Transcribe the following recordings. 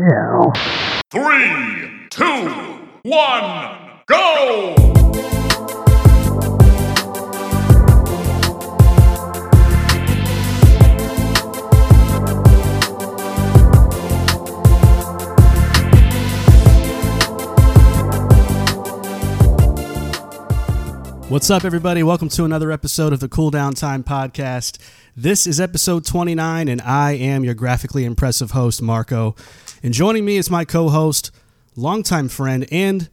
Ew. Three, two, one, go! What's up, everybody? Welcome to another episode of the Cool Down Time Podcast. This is episode 29, and I am your graphically impressive host, Marco. And joining me is my co host, longtime friend, and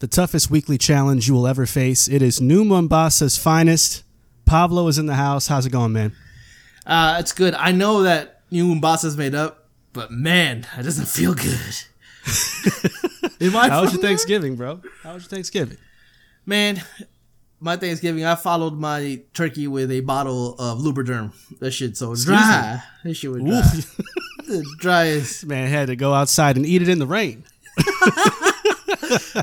the toughest weekly challenge you will ever face. It is New Mombasa's finest. Pablo is in the house. How's it going, man? Uh, it's good. I know that New Mombasa's made up, but man, that doesn't feel good. How was your Thanksgiving, bro? How was your Thanksgiving? Man, my Thanksgiving, I followed my turkey with a bottle of Lubriderm. That shit so dry. That shit was dry. the driest. Man, had to go outside and eat it in the rain.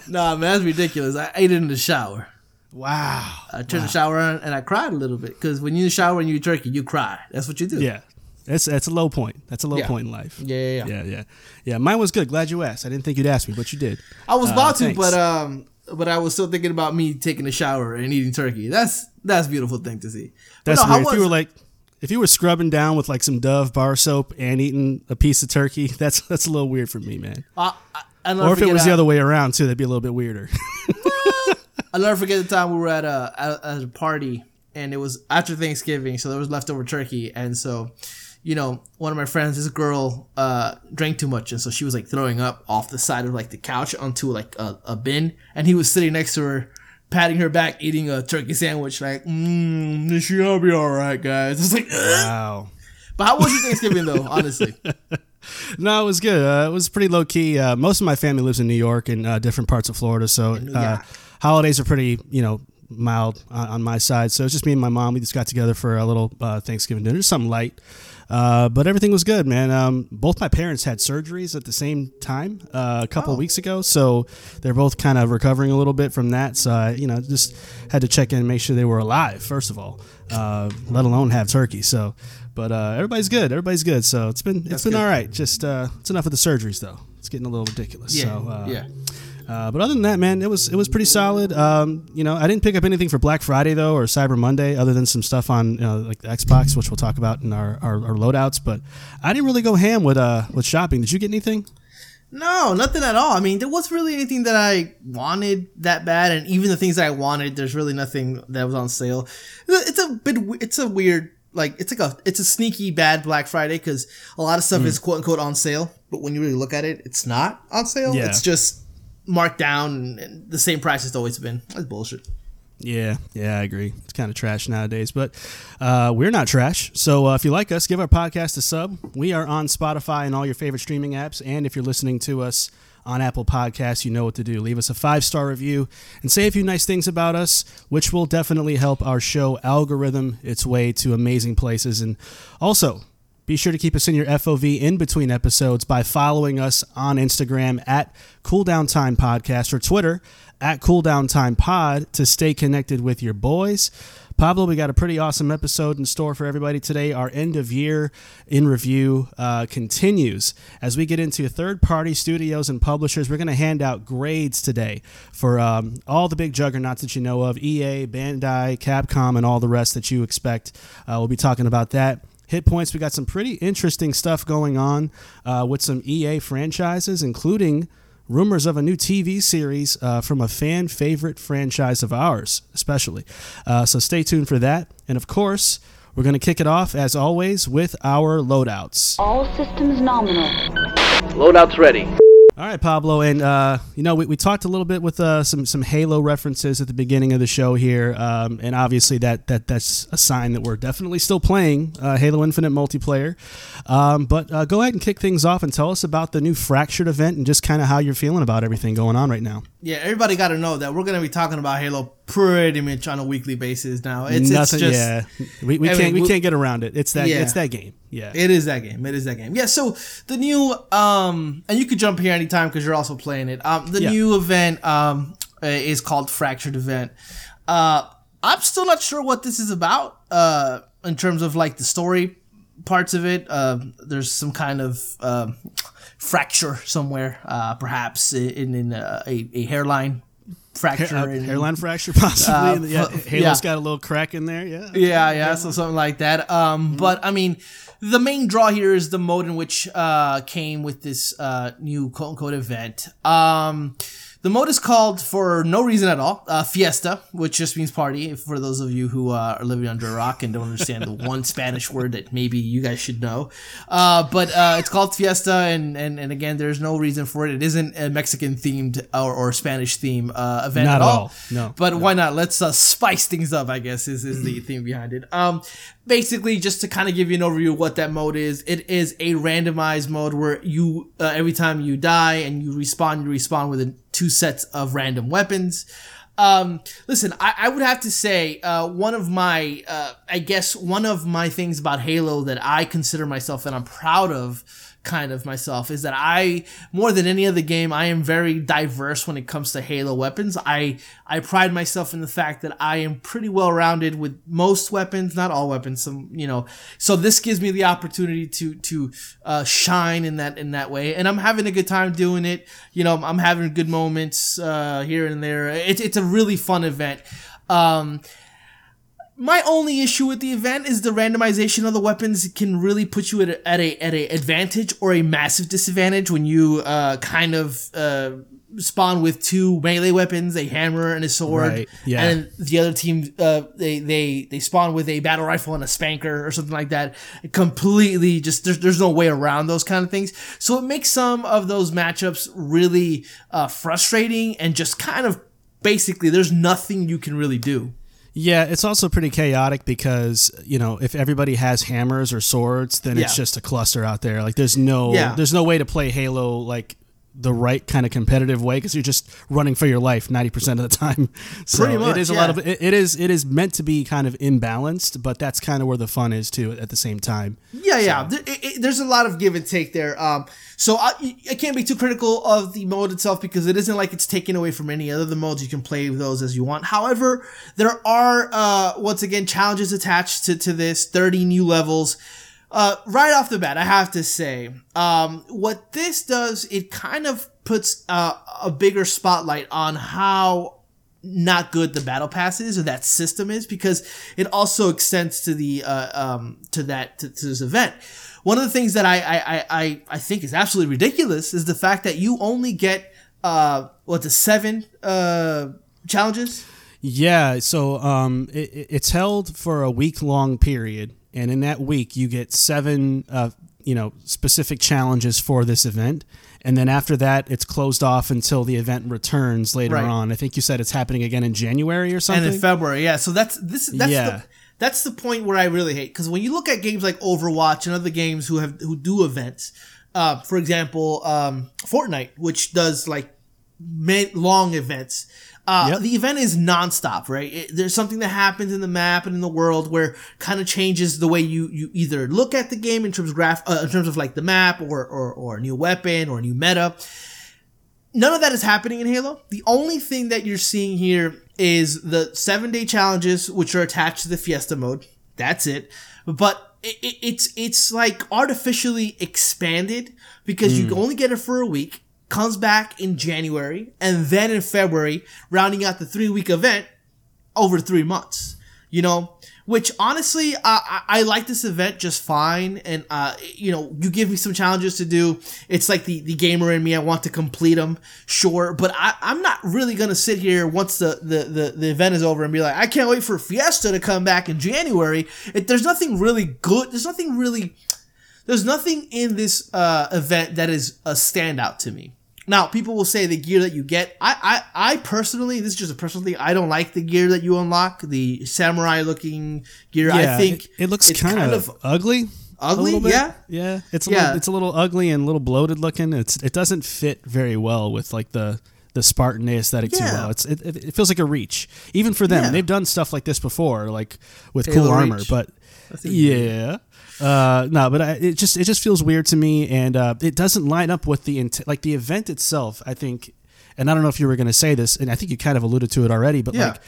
Nah, man, that's ridiculous. I ate it in the shower. Wow. I turned the shower on and I cried a little bit because when you shower and you eat turkey, you cry. That's what you do. Yeah. That's that's a low point. That's a low Yeah. point in life. Yeah, yeah, yeah. Yeah, yeah. Yeah, mine was good. Glad you asked. I didn't think you'd ask me, but you did. I was about to, thanks. but um, but I was still thinking about me taking a shower and eating turkey. That's that's a beautiful thing to see. That's no, I weird. If you were like if you were scrubbing down with like some Dove bar soap and eating a piece of turkey, that's that's a little weird for me, man. I, I, Or if it was forget the other way around too, that'd be a little bit weirder. I'll never forget the time we were at a at, at a party and it was after Thanksgiving, so there was leftover turkey, and so you know one of my friends, this girl, uh, drank too much, and so she was like throwing up off the side of like the couch onto like a, a bin, and he was sitting next to her. Patting her back, eating a turkey sandwich, like, mmm, this shit'll be all right, guys. It's like, wow. but how was your Thanksgiving though? Honestly, No, it was good. Uh, it was pretty low key. Uh, most of my family lives in New York and uh, different parts of Florida, so uh, holidays are pretty, you know, mild on, on my side. So it's just me and my mom. We just got together for a little uh, Thanksgiving dinner, just something light. Uh, but everything was good, man. Um, both my parents had surgeries at the same time uh, a couple Oh. of weeks ago, so they're both kind of recovering a little bit from that. So I, you know, just had to check in and make sure they were alive first of all, uh, let alone have turkey. So, but uh, everybody's good. Everybody's good. So it's been it's been good. all right. Just uh, it's enough of the surgeries though. It's getting a little ridiculous. yeah, So, uh, yeah. Uh, but other than that, man, it was it was pretty solid. Um, you know, I didn't pick up anything for Black Friday though, or Cyber Monday, other than some stuff on you know, like the Xbox, which we'll talk about in our, our, our loadouts. But I didn't really go ham with uh with shopping. Did you get anything? No, nothing at all. I mean, there wasn't really anything that I wanted that bad, and even the things that I wanted, there's really nothing that was on sale. It's a bit, it's a weird, like it's like a, it's a sneaky bad Black Friday because a lot of stuff Mm. is quote unquote on sale, but when you really look at it, it's not on sale. Yeah. It's just marked down and, the same price it's always been. That's bullshit. Yeah, yeah, I agree. It's kind of trash nowadays, but uh, we're not trash. So uh, if you like us, give our podcast a sub. We are on Spotify and all your favorite streaming apps. And if you're listening to us on Apple Podcasts, you know what to do. Leave us a five star review and say a few nice things about us, which will definitely help our show algorithm its way to amazing places. And also, be sure to keep us in your FOV in between episodes by following us on Instagram at Cooldown Time Podcast or Twitter at Cooldown Time Pod to stay connected with your boys. Pablo, we got a pretty awesome episode in store for everybody today. Our end of year in review uh, continues as we get into third party studios and publishers. We're going to hand out grades today for um, all the big juggernauts that you know of EA, Bandai, Capcom, and all the rest that you expect. Uh, we'll be talking about that. Hit points, we got some pretty interesting stuff going on uh, with some EA franchises, including rumors of a new TV series uh, from a fan favorite franchise of ours, especially. Uh, so stay tuned for that. And of course, we're going to kick it off, as always, with our loadouts. All systems nominal. Loadout's ready. All right, Pablo, and uh, you know we, we talked a little bit with uh, some some Halo references at the beginning of the show here, um, and obviously that that that's a sign that we're definitely still playing uh, Halo Infinite multiplayer. Um, but uh, go ahead and kick things off and tell us about the new Fractured event and just kind of how you're feeling about everything going on right now. Yeah, everybody got to know that we're gonna be talking about Halo pretty much on a weekly basis now. It's, Nothing, it's just yeah, we, we I can't we we- can't get around it. It's that Yeah. it's that game. Yeah, It is that game. It is that game. Yeah. So the new um, and you could jump here anytime because you're also playing it. Um, the Yeah. new event um uh, is called Fractured Event. Uh, I'm still not sure what this is about. Uh, in terms of like the story parts of it. Uh, there's some kind of uh, fracture somewhere, uh, perhaps in in a, a, a hairline fracture. In- hairline fracture, possibly. Uh, yeah, Halo's yeah. got a little crack in there. Yeah. Yeah, yeah, so something like that. Um, but I mean, the main draw here is the mode in which uh came with this uh new quote unquote event. Um, the mode is called for no reason at all, uh, Fiesta, which just means party. For those of you who uh, are living under a rock and don't understand the one Spanish word that maybe you guys should know, uh, but uh, it's called Fiesta, and, and and again, there's no reason for it. It isn't a Mexican themed or, or Spanish theme uh, event Not at all. all. No. But why not? Let's uh, spice things up. I guess is is the theme behind it. Um, basically, just to kind of give you an overview of what that mode is, it is a randomized mode where you uh, every time you die and you respawn, you respawn with a, two sets of random weapons. Um, listen, I, I would have to say, uh, one of my, uh, I guess one of my things about Halo that I consider myself and I'm proud of kind of myself is that I more than any other game I am very diverse when it comes to Halo weapons. I I pride myself in the fact that I am pretty well rounded with most weapons, not all weapons. Some you know, so this gives me the opportunity to to uh, shine in that in that way, and I'm having a good time doing it. You know, I'm having good moments uh, here and there. It's it's a really fun event. Um, my only issue with the event is the randomization of the weapons can really put you at a, at a at a advantage or a massive disadvantage when you uh, kind of uh, spawn with two melee weapons, a hammer and a sword, Right, yeah. and the other team uh, they they they spawn with a battle rifle and a spanker or something like that. Completely just there's there's no way around those kind of things. So it makes some of those matchups really uh, frustrating and just kind of basically there's nothing you can really do. Yeah, it's also pretty chaotic because you know if everybody has hammers or swords, then it's just a cluster out there. Like there's no Yeah. there's no way to play Halo like the right kind of competitive way because you're just running for your life 90% of the time. So Pretty much, it is a yeah. lot of it, it is it is meant to be kind of imbalanced, but that's kind of where the fun is too at the same time. Yeah, yeah. There, it, it- there's a lot of give and take there. Um, so I, I can't be too critical of the mode itself because it isn't like it's taken away from any other the modes. You can play those as you want. However, there are uh, once again challenges attached to to this. Thirty new levels. Uh, right off the bat, I have to say, um, what this does, it kind of puts uh, a bigger spotlight on how not good the battle pass is or that system is because it also extends to the uh, um, to that to, to this event. One of the things that I, I, I, I, think is absolutely ridiculous is the fact that you only get uh, what the seven uh, challenges. Yeah, so um, it- it's held for a week long period, and in that week you get seven, uh, you know, specific challenges for this event, and then after that it's closed off until the event returns later Right. on. I think you said it's happening again in January or something. and in February. Yeah, so that's this. That's Yeah. the that's the point where I really hate because when you look at games like Overwatch and other games who have who do events, uh, for example, um, Fortnite, which does like long events. Uh, Yep. The event is nonstop, right? It, there's something that happens in the map and in the world where kind of changes the way you, you either look at the game in terms of graph, uh, in terms of like the map or, or, or a new weapon or a new meta none of that is happening in Halo. The only thing that you're seeing here is the seven day challenges, which are attached to the Fiesta mode. That's it. But it, it, it's it's like artificially expanded because you only get it for a week. Comes back in January and then in February, rounding out the three week event over three months. You know, which honestly, I, I, I like this event just fine. And, uh, you know, you give me some challenges to do. It's like the, the gamer in me. I want to complete them. Sure. But I, I'm not really going to sit here once the, the, the, the event is over and be like, I can't wait for Fiesta to come back in January. It, there's nothing really good. There's nothing really, there's nothing in this, uh, event that is a standout to me. Now, people will say the gear that you get. I, I, I personally, this is just a personal thing. I don't like the gear that you unlock, the samurai looking gear. yeah, I think it, it looks it's kind, of, ugly. ugly. Yeah, yeah. It's a Yeah. little, it's a little ugly and a little bloated looking. It's it doesn't fit very well with like the the Spartan aesthetic too well. It's it, it, feels like a reach even for them. Yeah. They've done stuff like this before, like with Halo cool armor, Reach. but yeah. Uh, no, but I, it just it just feels weird to me, and uh, it doesn't line up with the int- like the event itself. I think, and I don't know if you were going to say this, and I think you kind of alluded to it already, but Yeah. like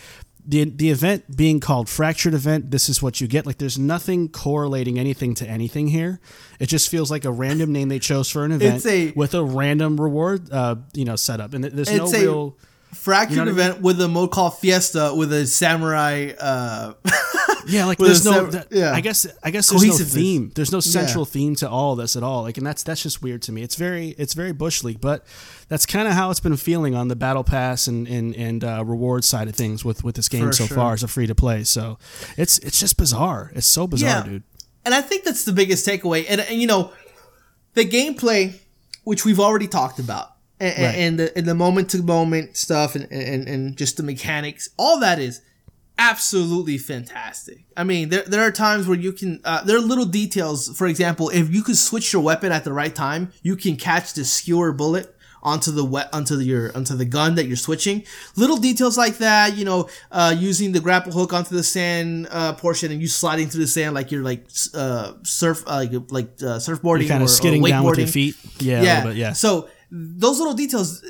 the the event being called fractured event this is what you get like there's nothing correlating anything to anything here it just feels like a random name they chose for an event a- with a random reward uh you know setup and there's no real Fractured You know what I event with a mode called Fiesta with a samurai. Uh, yeah like there's no that- yeah. i guess i guess there's no theme there's no central theme to all this at all like and that's that's just weird to me it's very it's very bush league but that's kind of how it's been feeling on the battle pass and and, and uh, reward side of things with with this game For so sure. far as a free to play so it's it's just bizarre it's so bizarre Yeah. dude and I think that's the biggest takeaway. And, and you know, the gameplay, which we've already talked about, and, Right. and the and the moment to moment stuff, and, and and just the mechanics, all that is absolutely fantastic. I mean, there there are times where you can uh, there are little details. For example, if you could switch your weapon at the right time, you can catch the skewer bullet onto the we- onto the, your onto the gun that you're switching. Little details like that, you know, uh, using the grapple hook onto the sand uh, portion and you sliding through the sand like you're like uh, surf uh, like like uh, surfboarding You're kind or, of skidding down with your feet yeah, Yeah. yeah So those little details,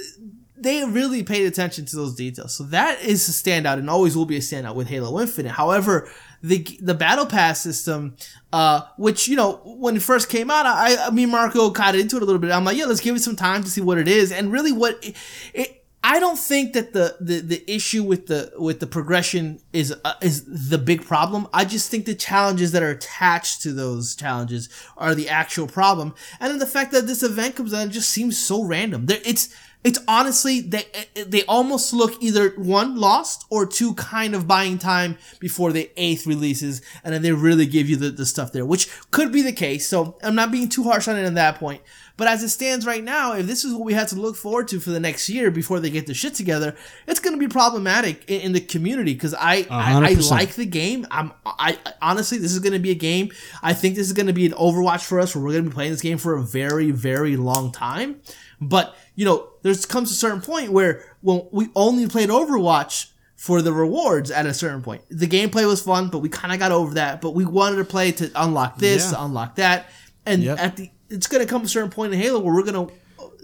they really paid attention to those details. So that is a standout and always will be a standout with Halo Infinite. However, the the battle pass system, uh, which you know when it first came out, I, I mean Marco got into it a little bit. I'm like, yeah, let's give it some time to see what it is. And really, what it, it I don't think that the, the, the issue with the with the progression is uh, is the big problem. I just think the challenges that are attached to those challenges are the actual problem. And then the fact that this event comes out just seems so random. There, it's it's honestly they they almost look either one lost or two kind of buying time before the eighth releases, and then they really give you the, the stuff there, which could be the case. So I'm not being too harsh on it at that point. But as it stands right now, if this is what we had to look forward to for the next year before they get the shit together, it's going to be problematic in, in the community because I, I I like the game. I'm I I- honestly this is going to be a game. I think this is going to be an Overwatch for us where we're going to be playing this game for a very very long time. But you know, there's comes a certain point where when we only played Overwatch for the rewards at a certain point. The gameplay was fun, but we kind of got over that. But we wanted to play to unlock this, Yeah. to unlock that, and Yep. at the it's going to come a certain point in Halo where we're going to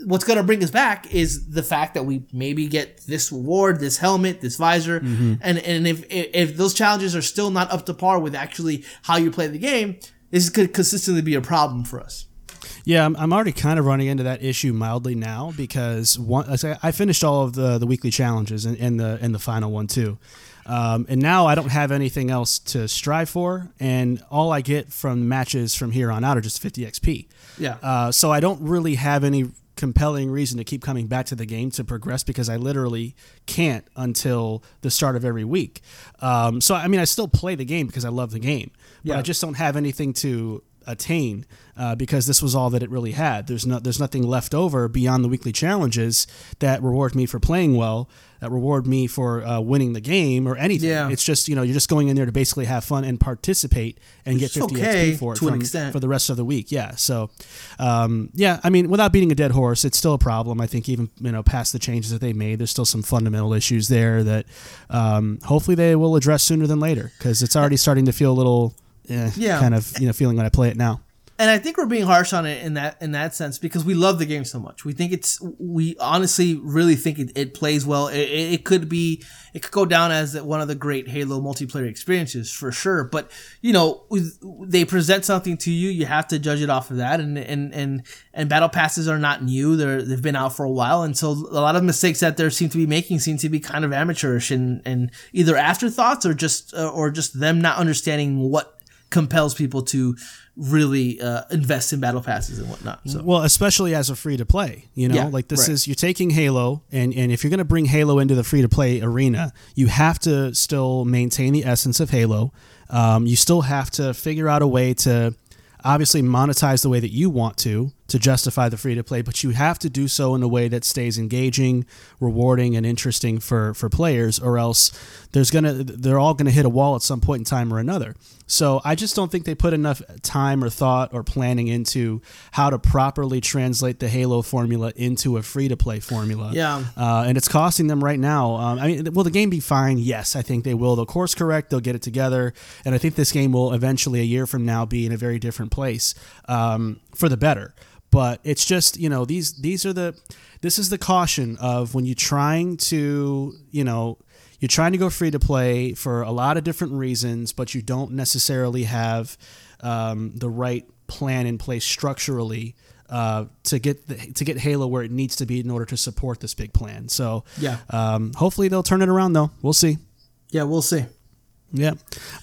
what's going to bring us back is the fact that we maybe get this reward, this helmet, this visor, Mm-hmm. and and if if those challenges are still not up to par with actually how you play the game, this could consistently be a problem for us. Yeah, I'm, I'm already kind of running into that issue mildly now because one, I finished all of the, the weekly challenges and, and the and the final one too, um, and now I don't have anything else to strive for, and all I get from matches from here on out are just 50 XP. Yeah. Uh, so I don't really have any compelling reason to keep coming back to the game to progress because I literally can't until the start of every week. Um, so I mean, I still play the game because I love the game, but Yeah. I just don't have anything to attain uh, because this was all that it really had. There's no, there's nothing left over beyond the weekly challenges that reward me for playing well, that reward me for uh, winning the game or anything. Yeah. It's just you know you're just going in there to basically have fun and participate and get 50 okay XP for it to an from- extent. for the rest of the week. Yeah. So, um, yeah, I mean, without beating a dead horse, it's still a problem. I think even you know past the changes that they made, there's still some fundamental issues there that um, hopefully they will address sooner than later because it's already starting to feel a little, eh, Yeah. kind of you know feeling when I play it now. And I think we're being harsh on it in that in that sense because we love the game so much. We think it's we honestly really think it, it plays well. It, it could be it could go down as one of the great Halo multiplayer experiences for sure. But you know they present something to you, you have to judge it off of that. And and and and battle passes are not new; they're they've been out for a while, and so a lot of mistakes that they seem to be making seem to be kind of amateurish and and either afterthoughts or just or just them not understanding what compels people to really uh, invest in battle passes and whatnot. So Well, especially as a free to play, you know, Yeah, like this right. is you're taking Halo, and and if you're going to bring Halo into the free to play arena, you have to still maintain the essence of Halo. Um, you still have to figure out a way to obviously monetize the way that you want to to justify the free to play, but you have to do so in a way that stays engaging, rewarding, and interesting for for players, or else there's gonna they're all gonna hit a wall at some point in time or another. So I just don't think they put enough time or thought or planning into how to properly translate the Halo formula into a free to play formula. Yeah. Uh, and it's costing them right now. Um, I mean, will the game be fine? Yes, I think they will. They'll course correct. They'll get it together, and I think this game will eventually, a year from now, be in a very different place um, for the better. But it's just you know these these are the this is the caution of when you're trying to you know you're trying to go free to play for a lot of different reasons, but you don't necessarily have um, the right plan in place structurally uh, to get the, to get Halo where it needs to be in order to support this big plan. So Yeah. um, hopefully they'll turn it around though. We'll see. Yeah, we'll see. Yeah.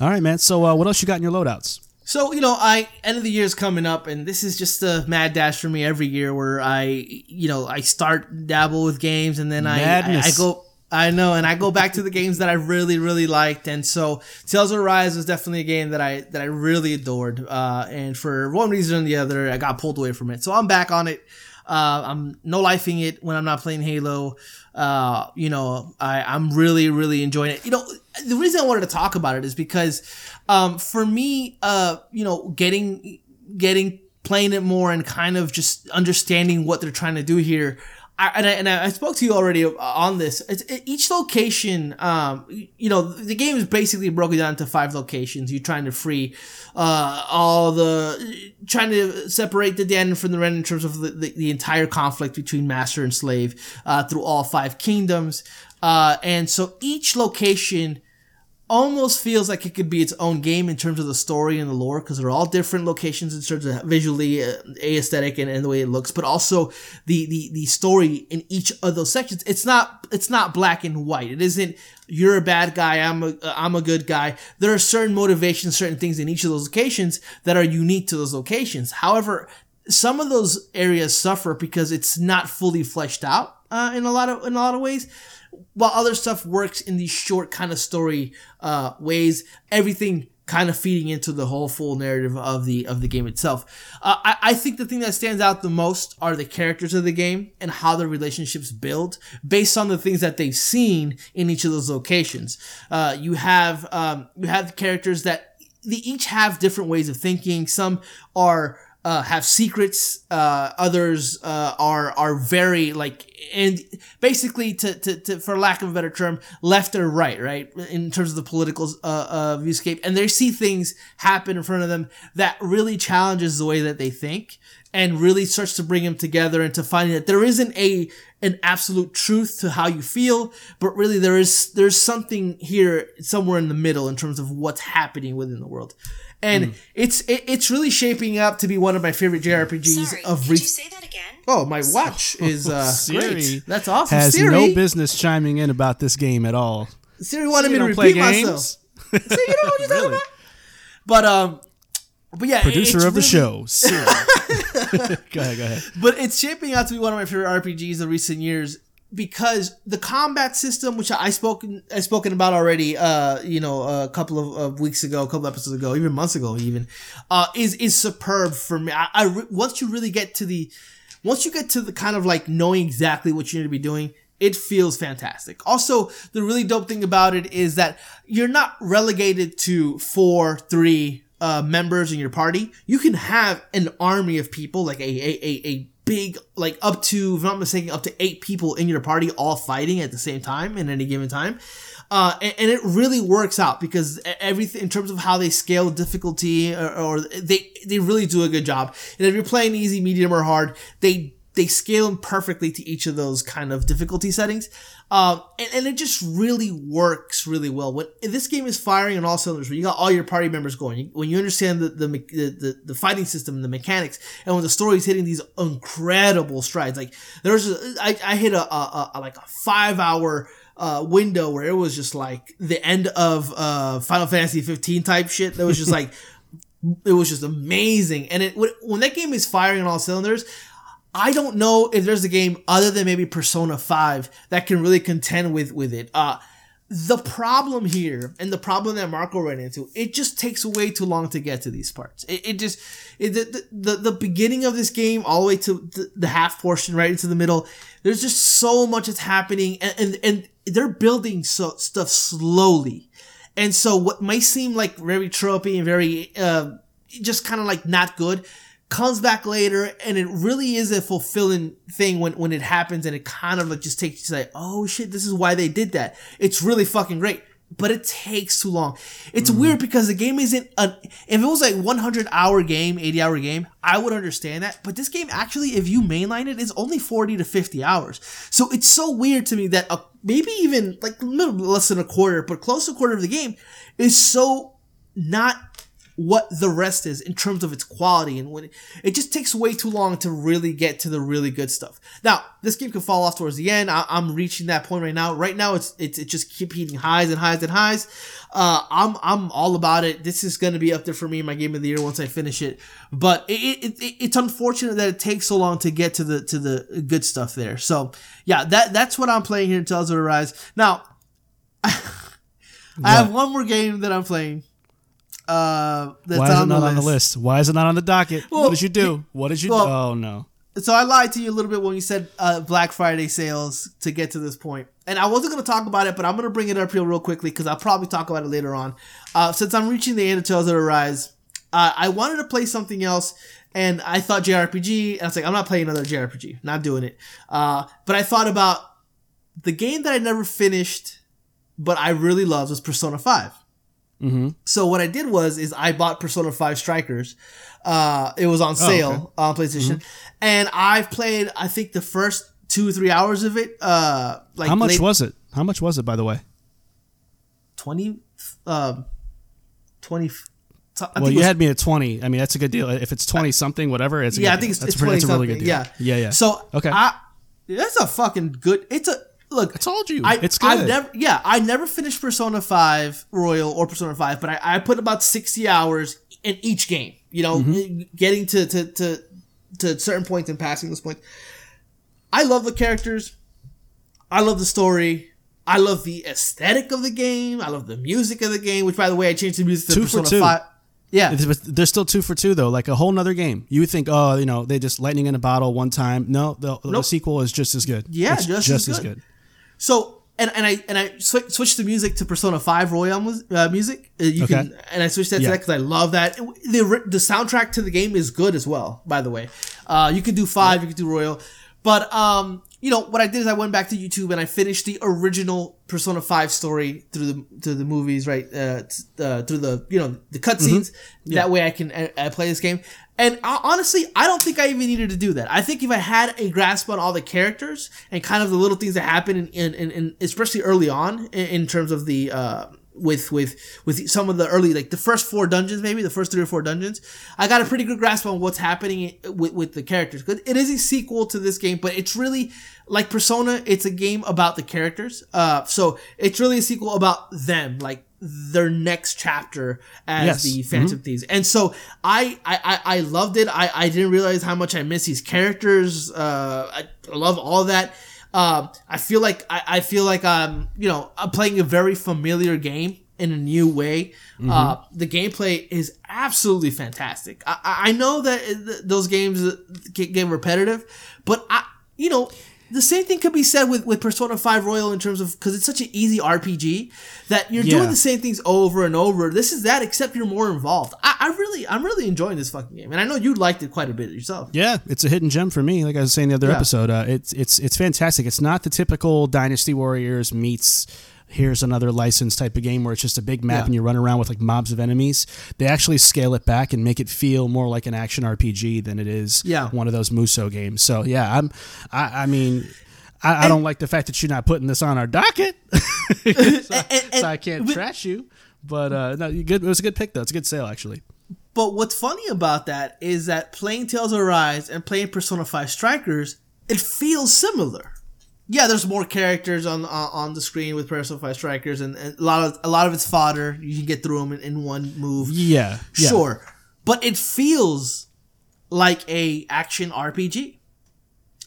All right, man. So uh, what else you got in your loadouts? So you know, I end of the year is coming up, and this is just a mad dash for me every year, where I, you know, I start dabble with games, and then I, I, I go. I know, and I go back to the games that I really, really liked, and so Tales of Arise was definitely a game that I that I really adored, uh, and for one reason or the other, I got pulled away from it. So I'm back on it. Uh, I'm no lifing it when I'm not playing Halo. Uh, you know, I, I'm really, really enjoying it. You know, the reason I wanted to talk about it is because, um, for me, uh, you know, getting, getting, playing it more and kind of just understanding what they're trying to do here. I, and, I, and I spoke to you already on this. It's, it, each location, um, you know, the game is basically broken down into five locations. You're trying to free uh, all the, trying to separate the den from the Ren in terms of the, the, the entire conflict between master and slave uh, through all five kingdoms. Uh, and so each location almost feels like it could be its own game in terms of the story and the lore because they're all different locations in terms of visually uh, aesthetic and, and the way it looks but also the, the the story in each of those sections. It's not it's not black and white. It isn't you're a bad guy i'm a i'm a good guy. There are certain motivations certain things in each of those locations that are unique to those locations. However some of those areas suffer because it's not fully fleshed out uh, in a lot of in a lot of ways while other stuff works in these short kind of story uh, ways everything kind of feeding into the whole full narrative of the of the game itself. Uh, I, I think the thing that stands out the most are the characters of the game and how their relationships build based on the things that they've seen in each of those locations. Uh, you have um, you have characters that they each have different ways of thinking. Some are uh, have secrets. Uh, others uh, are are very like and basically to, to, to for lack of a better term, left or right, right in terms of the political uh, uh, viewscape, and they see things happen in front of them that really challenges the way that they think and really starts to bring them together into finding that there isn't a an absolute truth to how you feel, but really there is there's something here somewhere in the middle in terms of what's happening within the world. And it's it, it's really shaping up to be one of my favorite JRPGs Sorry, of could re- you say that again? Oh, my watch is uh, Siri great. That's awesome. Has Siri, no business chiming in about this game at all. Siri wanted You me to don't play repeat games? myself. See, you know what you're talking about? But um, but yeah, Producer it's of the really- show, Siri. go ahead, go ahead. But it's shaping out to be one of my favorite RPGs of recent years because the combat system, which I spoken I spoken about already, uh, you know, a couple of, of weeks ago, a couple episodes ago, even months ago, even, uh, is is superb for me. I, I once you really get to the, once you get to the kind of like knowing exactly what you need to be doing. It feels fantastic. Also, the really dope thing about it is that you're not relegated to four, three, uh, members in your party, you can have an army of people, like a, a, a, a big, like up to, if I'm not mistaken, up to eight people in your party all fighting at the same time in any given time. Uh, and, and it really works out because everything in terms of how they scale difficulty or, or they, they really do a good job. And if you're playing easy, medium, or hard, they, they scale them perfectly to each of those kind of difficulty settings. Um, and, and it just really works really well. When this game is firing on all cylinders, when you got all your party members going, when you understand the the, the, the, fighting system and the mechanics, and when the story is hitting these incredible strides, like there's, a, I, I hit a, a, a like a five hour uh, window where it was just like the end of uh, Final Fantasy 15 type shit. That was just like, it was just amazing. And it when that game is firing on all cylinders, I don't know if there's a game other than maybe Persona 5 that can really contend with with it. Uh the problem here and the problem that Marco ran into, it just takes way too long to get to these parts. It, it just it, the, the the beginning of this game all the way to the, the half portion right into the middle. There's just so much that's happening and and, and they're building so stuff slowly. And so what might seem like very tropey and very uh, just kind of like not good comes back later and it really is a fulfilling thing when, when it happens and it kind of like just takes you to like, oh shit, this is why they did that. It's really fucking great. but it takes too long. It's mm-hmm. weird because the game isn't a. If it was like 100 hour game, 80 hour game, I would understand that. But this game actually, if you mainline it, is only 40 to 50 hours. So it's so weird to me that a, maybe even like a little less than a quarter, but close to a quarter of the game is so not what the rest is in terms of its quality and when it, it just takes way too long to really get to the really good stuff. Now, this game can fall off towards the end. I, am reaching that point right now. Right now, it's it's it just keep hitting highs and highs and highs. Uh, I'm I'm all about it. This is gonna be up there for me, in my game of the year once I finish it. But it, it, it it's unfortunate that it takes so long to get to the to the good stuff there. So yeah, that that's what I'm playing here in Tales of Arise. Now, I have one more game that I'm playing uh, that's Why is it not on the list. Why is it not on the docket? Well, what did you do? What did you? well- oh no. So I lied to you a little bit when you said uh, Black Friday sales to get to this point, and I wasn't going to talk about it, but I'm going to bring it up here real quickly because I'll probably talk about it later on. Uh, since I'm reaching the end of Tales of Arise, uh, I wanted to play something else, and I thought JRPG, and I was like, I'm not playing another JRPG, not doing it. Uh, but I thought about the game that I never finished, but I really loved was Persona Five. So what I did was is I bought Persona 5 Strikers. Uh, it was on sale on PlayStation, and I've played I think the first two or three hours of it. Uh, like How much late- was it? How much was it, by the way? twenty? Um, twenty. I Well, you was- had me at twenty. I mean, that's a good deal. If it's twenty something, whatever, it's a yeah, I think it's, it's pretty- that's a really good deal. Yeah, yeah, yeah. So Okay. I, that's a fucking good. It's a look. I told you, I, it's good. I've never, yeah, I never finished Persona Five Royal or Persona Five, but I, I put about sixty hours in each game. You know, Mm-hmm. getting to to to to certain points and passing those points. I love the characters. I love the story. I love the aesthetic of the game. I love the music of the game. Which, by the way, I changed the music to Two for two. Five. Yeah, but They're still two for two though, like a whole nother game. You would think, oh, you know, they just lightning in a bottle one time. No, the, the sequel is just as good. Yeah, It's just as as good. good. So and and I and I sw- switched the music to Persona Five Royal mus- uh, music. Uh, you Okay. can and I switched that to that because I love that. The the soundtrack to the game is good as well. By the way, uh, you can do five, you can do Royal, but um, you know what I did is I went back to YouTube and I finished the original Persona Five story through the through the movies, right? Uh, t- uh through the you know the cutscenes. That way I can I, I play this game. And honestly, I don't think I even needed to do that. I think if I had a grasp on all the characters and kind of the little things that happen in, in, in, in especially early on in, in terms of the uh, with with with some of the early like the first four dungeons, maybe the first three or four dungeons, I got a pretty good grasp on what's happening with, with the characters. Because it is a sequel to this game, but it's really like Persona. It's a game about the characters. Uh, so it's really a sequel about them, like their next chapter as Yes. the Phantom Thieves. And so I, I, I loved it. I, I didn't realize how much I miss these characters. Uh, I love all that. Um, I feel like I, I feel like um, you know, I'm playing a very familiar game in a new way. Uh, the gameplay is absolutely fantastic. I, I know that those games get, get repetitive, but I, you know, the same thing could be said with, with Persona 5 Royal in terms of because it's such an easy RPG that you're Yeah. doing the same things over and over. This is that, except you're more involved. I, I really, I'm really enjoying this fucking game, and I know you liked it quite a bit yourself. Yeah, it's a hidden gem for me. Like I was saying the other Yeah. episode, uh, it's it's it's fantastic. It's not the typical Dynasty Warriors meets here's another license type of game where it's just a big map Yeah. and you run around with like mobs of enemies. They actually scale it back and make it feel more like an action RPG than it is Yeah. one of those Musou games. So yeah, I'm I, I mean. I, I don't like the fact that you're not putting this on our docket, so, and- so I can't but- trash you. But uh, no, you good. It was a good pick though. It's a good sale actually. But what's funny about that is that playing Tales of Arise and playing Persona 5 Strikers, it feels similar. Yeah, there's more characters on on, on the screen with Persona 5 Strikers, and, and a lot of a lot of it's fodder. You can get through them in, in one move. Yeah, yeah. Sure, but it feels like a action RPG.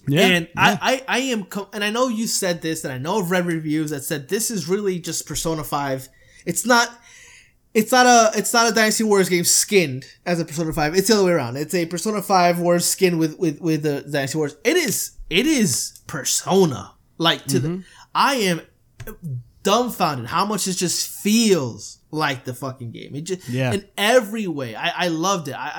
Yeah, and yeah. I, I, I am, co- and I know you said this, and I know I've read reviews that said this is really just Persona Five. It's not, it's not a, it's not a Dynasty Warriors game skinned as a Persona Five. It's the other way around. It's a Persona Five Warriors skin with with with the Dynasty Warriors. It is, it is Persona. Like to Mm-hmm. the, I am dumbfounded how much it just feels like the fucking game. It just, Yeah. in every way. I, I loved it. I,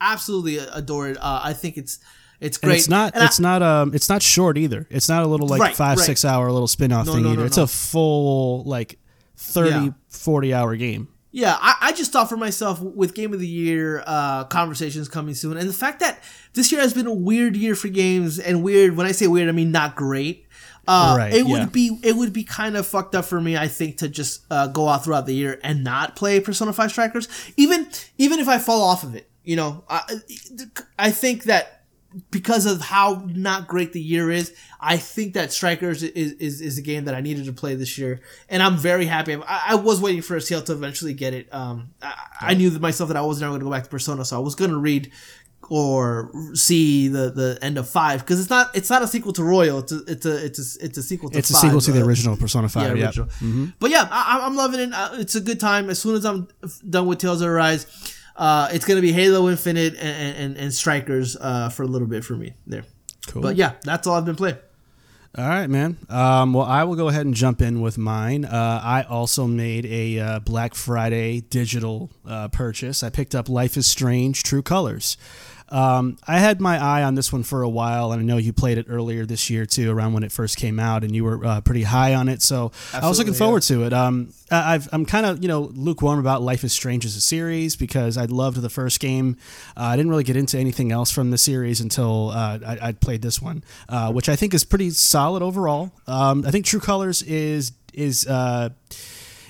I absolutely adore it. Uh, I think it's, it's And great. it's not. And I- it's not. Um. It's not short either. It's not a little like Right, five right. six hour little spin off No, thing no, either. no, it's a full like 30, Yeah. 40 hour game. Yeah, I, I just thought for myself with Game of the Year uh, conversations coming soon, and the fact that this year has been a weird year for games, and weird when I say weird, I mean not great. Uh, Right, it yeah. would be it would be kind of fucked up for me, I think, to just uh, go out throughout the year and not play Persona Five Strikers, even even if I fall off of it. You know, I, I think that because of how not great the year is, I think that Strikers is, is, is a game that I needed to play this year, and I'm very happy. I, I was waiting for CL to eventually get it. Um, I, I knew that myself that I was never going to go back to Persona, so I was going to read or see the, the end of five because it's not it's not a sequel to Royal. It's a it's a it's a, it's a sequel to It's a sequel to the original Persona 5. yeah, original. But yeah, I, I'm loving it. Uh, It's a good time. As soon as I'm done with Tales of Arise, uh, it's gonna be Halo Infinite and and, and Strikers uh, for a little bit for me there. Cool. But yeah, that's all I've been playing. All right, man. Um, well, I will go ahead and jump in with mine. Uh, I also made a uh, Black Friday digital uh, purchase. I picked up Life is Strange True Colors. Um, I had my eye on this one for a while, and I know you played it earlier this year too, around when it first came out, and you were uh, pretty high on it. So I was looking Absolutely, forward to it. Um, I- I've, I'm kind of you know lukewarm about Life is Strange as a series because I loved the first game. Uh, I didn't really get into anything else from the series until uh, I, I played this one, uh, which I think is pretty solid overall. Um, I think True Colors is is uh,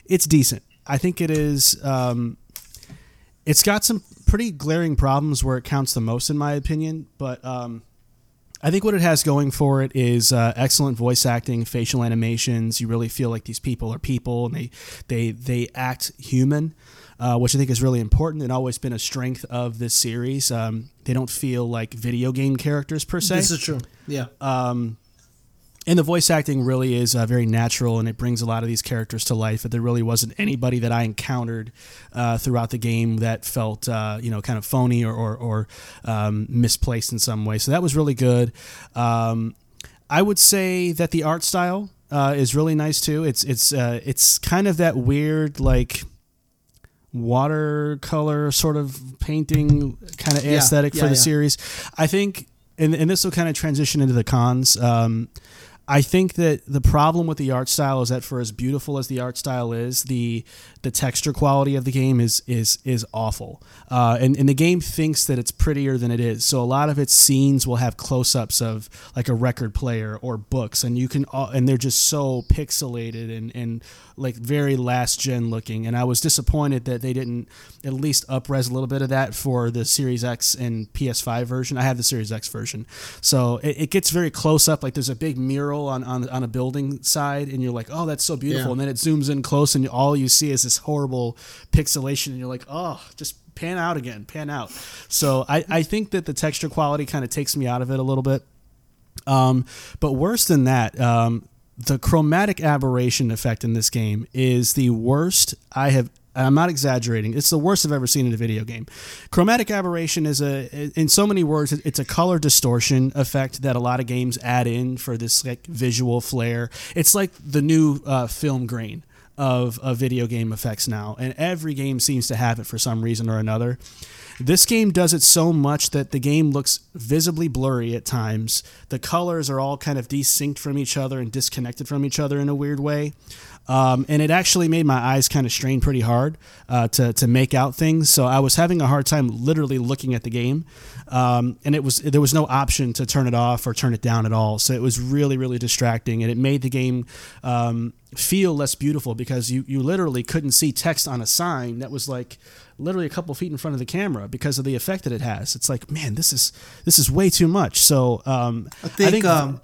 it's decent. I think it is. Um, it's got some pretty glaring problems where it counts the most, in my opinion. But um, I think what it has going for it is uh, excellent voice acting, facial animations. You really feel like these people are people, and they they they act human, uh, which I think is really important and always been a strength of this series. Um, they don't feel like video game characters per se This is true. Yeah. And the voice acting really is uh, very natural and it brings a lot of these characters to life but there really wasn't anybody that i encountered uh, throughout the game that felt uh, you know kind of phony or, or, or um, misplaced in some way. So that was really good. Um, i would say that the art style uh, is really nice too. It's it's uh, it's kind of that weird like watercolor sort of painting kind of Yeah, aesthetic yeah, for the yeah. series. I think and, and this will kind of transition into the cons um, I think that the problem with the art style is that for as beautiful as the art style is, the the texture quality of the game is is is awful. Uh, and, and the game thinks that it's prettier than it is. So a lot of its scenes will have close ups of like a record player or books, and you can and they're just so pixelated and and like very last gen looking. And I was disappointed that they didn't at least upres a little bit of that for the Series X and PS5 version. I have the Series X version, so it, it gets very close up. Like there's a big mural on, on on a building side, and you're like, oh, that's so beautiful. Yeah. And then it zooms in close, and all you see is this horrible pixelation, and you're like, oh, just pan out again, pan out. So I, I think that the texture quality kind of takes me out of it a little bit. Um, but worse than that, um, the chromatic aberration effect in this game is the worst I have. I'm not exaggerating. It's the worst I've ever seen in a video game. Chromatic aberration is a, in so many words, it's a color distortion effect that a lot of games add in for this like visual flair. It's like the new uh, film grain of, of video game effects now, and every game seems to have it for some reason or another. This game does it so much that the game looks visibly blurry at times. The colors are all kind of desynced from each other and disconnected from each other in a weird way. Um, and it actually made my eyes kind of strain pretty hard uh, to, to make out things. So I was having a hard time literally looking at the game, um, and it was there was no option to turn it off or turn it down at all. So it was really really distracting, and it made the game um, feel less beautiful because you you literally couldn't see text on a sign that was like literally a couple feet in front of the camera because of the effect that it has. It's like man, this is this is way too much. So um, I think, um,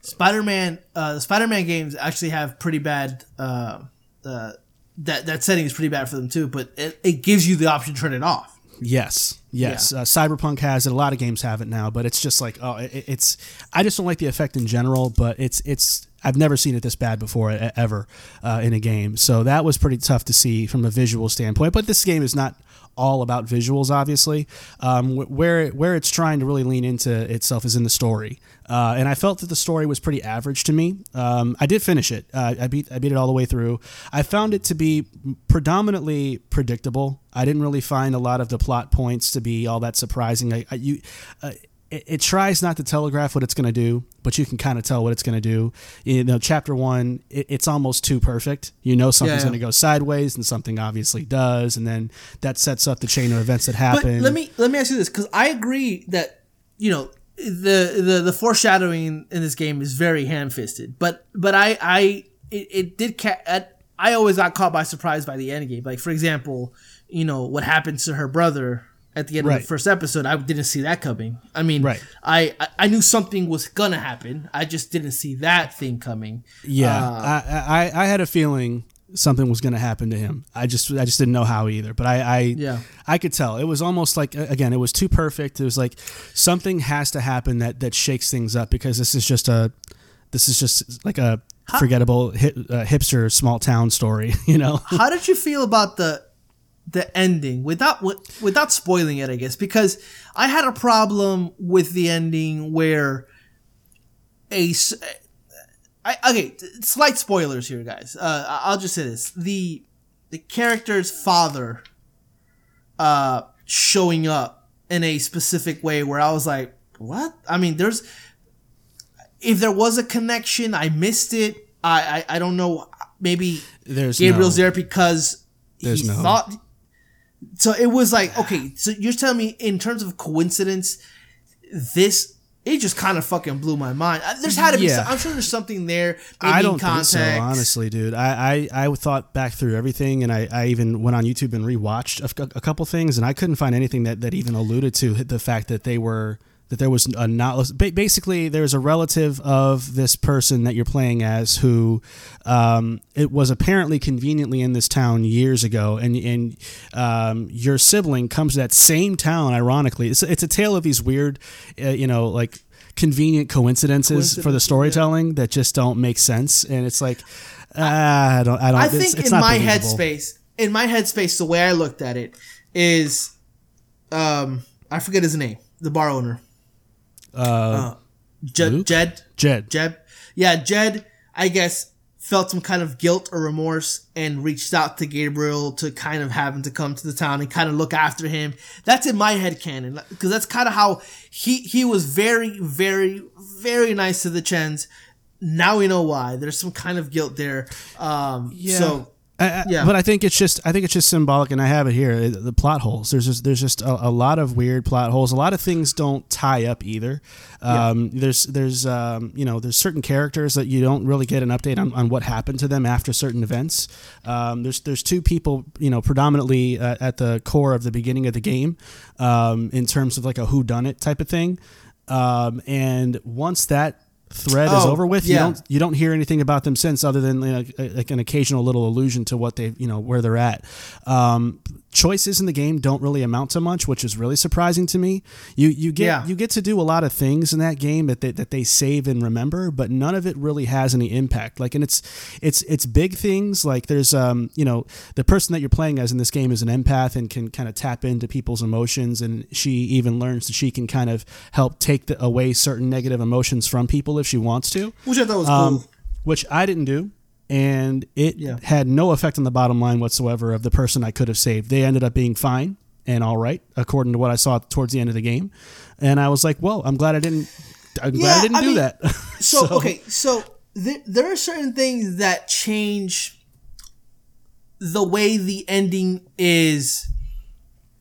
Spider-Man, uh, the Spider-Man games actually have pretty bad. Uh, uh, that that setting is pretty bad for them too, but it, it gives you the option to turn it off. Yes, yes. Uh, Cyberpunk has it. A lot of games have it now, but it's just like oh, it, it's. I just don't like the effect in general, but it's it's. I've never seen it this bad before ever uh, in a game, so that was pretty tough to see from a visual standpoint. But this game is not all about visuals, obviously. Um, where where it's trying to really lean into itself is in the story, uh, and I felt that the story was pretty average to me. Um, I did finish it. Uh, I beat I beat it all the way through. I found it to be predominantly predictable. I didn't really find a lot of the plot points to be all that surprising. I, I you. Uh, it, it tries not to telegraph what it's going to do, but you can kind of tell what it's going to do. You know, chapter one, it, it's almost too perfect. You know, something's Yeah. going to go sideways, and something obviously does, and then that sets up the chain of events that happen. But let me let me ask you this because I agree that you know the the the foreshadowing in this game is very ham fisted. But but I I it, it did ca- I- I always got caught by surprise by the end game. Like for example, you know what happens to her brother at the end of the first episode. I didn't see that coming. I mean, Right. I I- knew something was gonna happen. I just didn't see that thing coming. Yeah, Uh, I, I I had a feeling something was going to happen to him. I just I just didn't know how either. But I I Yeah. I could tell it was almost like again it was too perfect. It was like something has to happen that that shakes things up because this is just a this is just like a forgettable hip, uh, hipster small town story. You know. How did you feel about the the ending without without spoiling it? I guess because I had a problem with the ending where a I, okay slight spoilers here, guys. Uh, I'll just say this: the the character's father uh, showing up in a specific way where I was like, what? I mean, there's if there was a connection, I missed it. I I, I don't know. Maybe There's Gabriel's no, there because There's he no- thought. So it was like okay. So you're telling me in terms of coincidence, this it just kind of fucking blew my mind. Uh, There's had to be. Yeah. Some, I'm sure there's something there. I don't context. think so, honestly, dude. I, I, I thought back through everything, and I, I even went on YouTube and rewatched a, a couple things, and I couldn't find anything that, that even alluded to the fact that they were that there was a not ba- basically there's a relative of this person that you're playing as who um, it was apparently conveniently in this town years ago, and and um, your sibling comes to that same town. Ironically, it's it's a tale of these weird, uh, you know, like convenient coincidences, for the Coincidences, yeah. storytelling that just don't make sense, and it's like. ah, I don't. I don't. I it's- think in my believable. headspace, in my headspace, the way I looked at it is, um, I forget his name, the bar owner, Uh, Jed, Luke? Jed, Jed. Jed, yeah, Jed. I guess felt some kind of guilt or remorse and reached out to Gabriel to kind of have him to come to the town and kind of look after him. That's in my head canon because that's kind of how he he was very very very nice to the Chens. Now we know why. There's some kind of guilt there. Um, So I, Yeah. but I think it's just I think it's just symbolic, and I have it here. uh, The plot holes. There's just there's just a, a lot of weird plot holes. A lot of things don't tie up either. Um, There's there's um, you know there's certain characters that you don't really get an update on, on what happened to them after certain events. Um, there's there's two people you know predominantly uh, at the core of the beginning of the game, um, in terms of like a who done it type of thing. Um, and once that thread is Oh, over with, you don't you don't hear anything about them since, other than you know, like an occasional little allusion to what they you know where they're at. Um, choices in the game don't really amount to much, which is really surprising to me. You you get Yeah. you get to do a lot of things in that game that they, that they save and remember, but none of it really has any impact. Like, and it's it's it's big things. Like there's um you know the person that you're playing as in this game is an empath and can kind of tap into people's emotions, and she even learns that she can kind of help take the, away certain negative emotions from people if she wants to which I thought was um, cool. which I didn't do, and it Yeah. had no effect on the bottom line whatsoever of the person I could have saved. They ended up being fine and all right, according to what I saw towards the end of the game, and I was like, "Well, I'm glad I didn't. I'm glad I didn't I do mean, that." So, okay, so there, there are certain things that change the way the ending is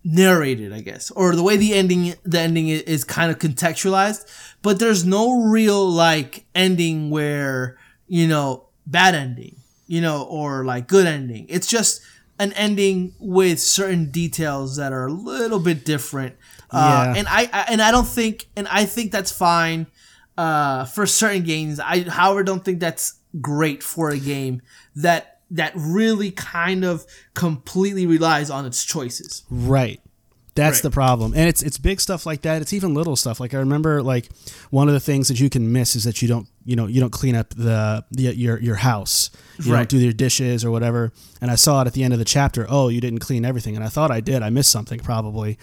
narrated, I guess, or the way the ending the ending is, is kind of contextualized. But there's no real like ending where you know bad ending, you know, or like good ending. It's just an ending with certain details that are a little bit different. Uh, Yeah. and I, I and I don't think and I think that's fine uh, for certain games. I however don't think that's great for a game that that really kind of completely relies on its choices. Right. That's Right. the problem. And it's it's big stuff like that. It's even little stuff. Like I remember like one of the things that you can miss is that you don't you know you don't clean up the, the your your house. You Right. don't do your dishes or whatever. And I saw it at the end of the chapter. Oh, you didn't clean everything. And I thought I did. I missed something probably.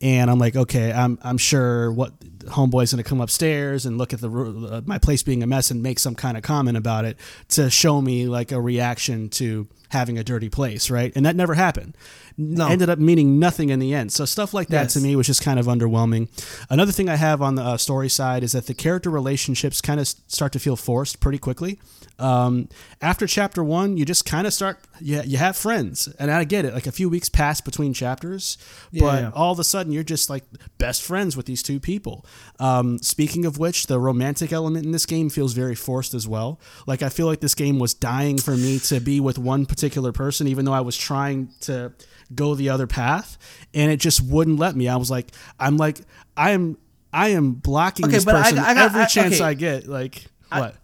And I'm like, okay, I'm I'm sure what homeboy's gonna come upstairs and look at the uh, my place being a mess and make some kind of comment about it to show me like a reaction to having a dirty place, right? And that never happened. No. Ended up meaning nothing in the end. So stuff like that to me was just kind of underwhelming. Another thing I have on the uh, story side is that the character relationships kind of start to feel forced pretty quickly. Um, after chapter one, you just kind of start, you, you have friends. And I get it, like a few weeks pass between chapters, but yeah. all of a sudden you're just like best friends with these two people. Um, speaking of which, the romantic element in this game feels very forced as well. Like I feel like this game was dying for me to be with one particular person, even though I was trying to go the other path, and it just wouldn't let me. I was like, I'm like, I am, I am blocking Okay, this but I- person I got- every I- chance okay. I get. Like what?